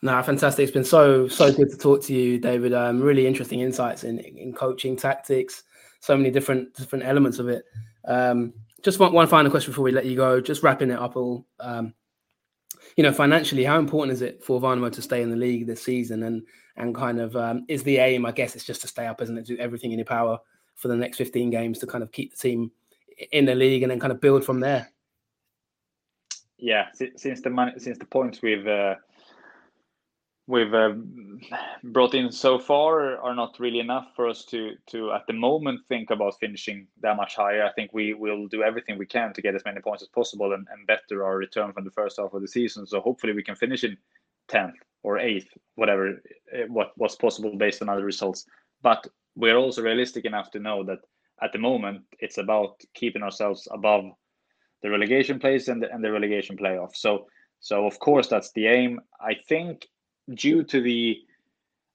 No, fantastic. It's been so so good to talk to you, David. Um, really interesting insights in in coaching tactics, so many different different elements of it. Um, just one, one final question before we let you go. Just wrapping it up all. Um, you know, financially, how important is it for Värnamo to stay in the league this season? And and kind of um, is the aim? I guess it's just to stay up, isn't it? Do everything in your power for the next 15 games to kind of keep the team in the league and then kind of build from there. Yeah, since the since the points we've uh, we've uh, brought in so far are not really enough for us to to at the moment think about finishing that much higher. I think we will do everything we can to get as many points as possible and, and better our return from the first half of the season. So hopefully we can finish in tenth or eighth, whatever eh, what was possible based on other results. But we're also realistic enough to know that at the moment it's about keeping ourselves above the relegation place and the, and the relegation playoff. So so of course that's the aim. I think due to the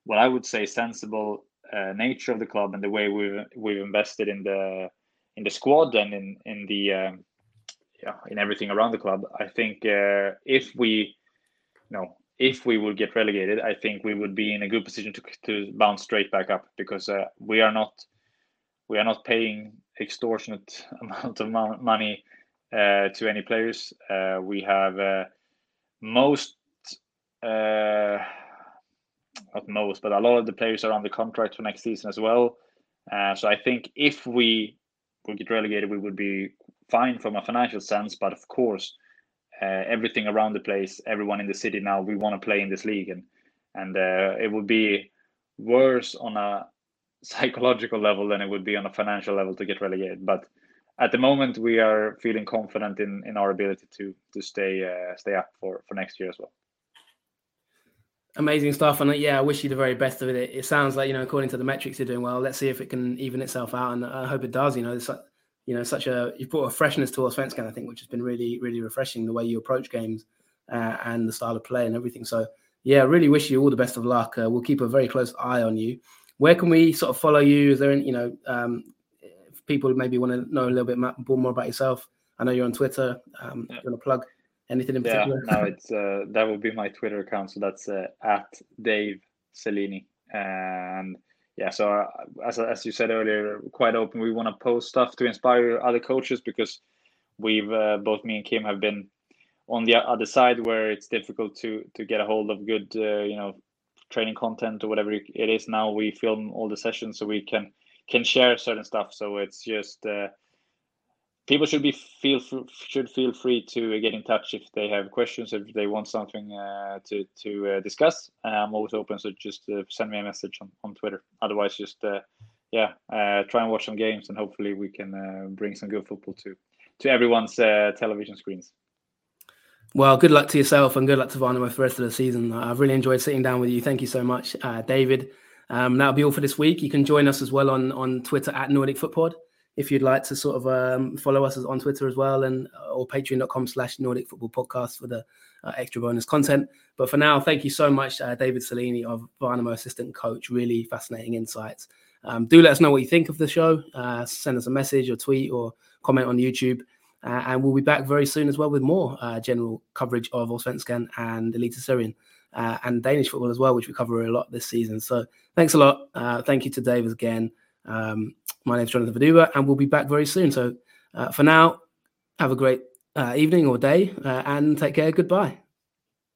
what I would say sensible uh, nature of the club and the way we've we've invested in the in the squad and in in the um, yeah in everything around the club, I think uh, if we no if we would get relegated, I think we would be in a good position to to bounce straight back up because uh, we are not we are not paying extortionate amount of money uh, to any players. Uh, we have uh, most uh, not most, but a lot of the players are on the contract for next season as well. Uh, so I think if we would get relegated, we would be fine from a financial sense. But of course, uh, everything around the place, everyone in the city now, we want to play in this league, and and uh, it would be worse on a psychological level than it would be on a financial level to get relegated. But at the moment, we are feeling confident in in our ability to to stay uh, stay up for for next year as well amazing stuff. And uh, yeah, I wish you the very best of it. It sounds like you know, according to the metrics, you're doing well. Let's see if it can even itself out, and I hope it does. You know, it's you know such a you've brought a freshness to Allsvenskan, I think, which has been really really refreshing. The way you approach games uh, and the style of play and everything. So yeah, really wish you all the best of luck. Uh, we'll keep a very close eye on you. Where can we sort of follow you? Is there, any, you know, um, if people maybe want to know a little bit more about yourself? I know you're on Twitter. Um, yeah. you want to plug? Anything in particular? Yeah, no, it's uh, that will be my Twitter account. So that's uh, at Dave Cellini. And yeah, so uh, as as you said earlier, quite open. We want to post stuff to inspire other coaches because we've uh, both me and Kim have been on the other side where it's difficult to to get a hold of good uh, you know training content or whatever it is. Now we film all the sessions so we can can share certain stuff. So it's just uh, people should be feel should feel free to get in touch if they have questions if they want something uh, to to uh, discuss i'm always open so just uh, send me a message on, on twitter otherwise just uh, yeah, uh, try and watch some games, and hopefully we can uh, bring some good football to to everyone's uh, television screens. Well, good luck to yourself and good luck to Värnamo for the rest of the season. I've really enjoyed sitting down with you. Thank you so much, uh, David. Um, that'll be all for this week. You can join us as well on on Twitter at Nordic Footpod if you'd like to sort of um, follow us on Twitter as well and or patreon.com slash Nordic Football Podcast for the uh, extra bonus content. But for now, thank you so much, uh, David Cellini of Värnamo assistant coach. Really fascinating insights. Um, do let us know what you think of the show. Uh, send us a message or tweet or comment on YouTube. Uh, and we'll be back very soon as well with more uh, general coverage of Allsvenskan and Eliteserien uh, and Danish football as well, which we cover a lot this season. So thanks a lot. Uh, thank you to David again. Um, my name is Jonathan Vaduba, and we'll be back very soon. So uh, for now, have a great uh, evening or day and take care. Goodbye.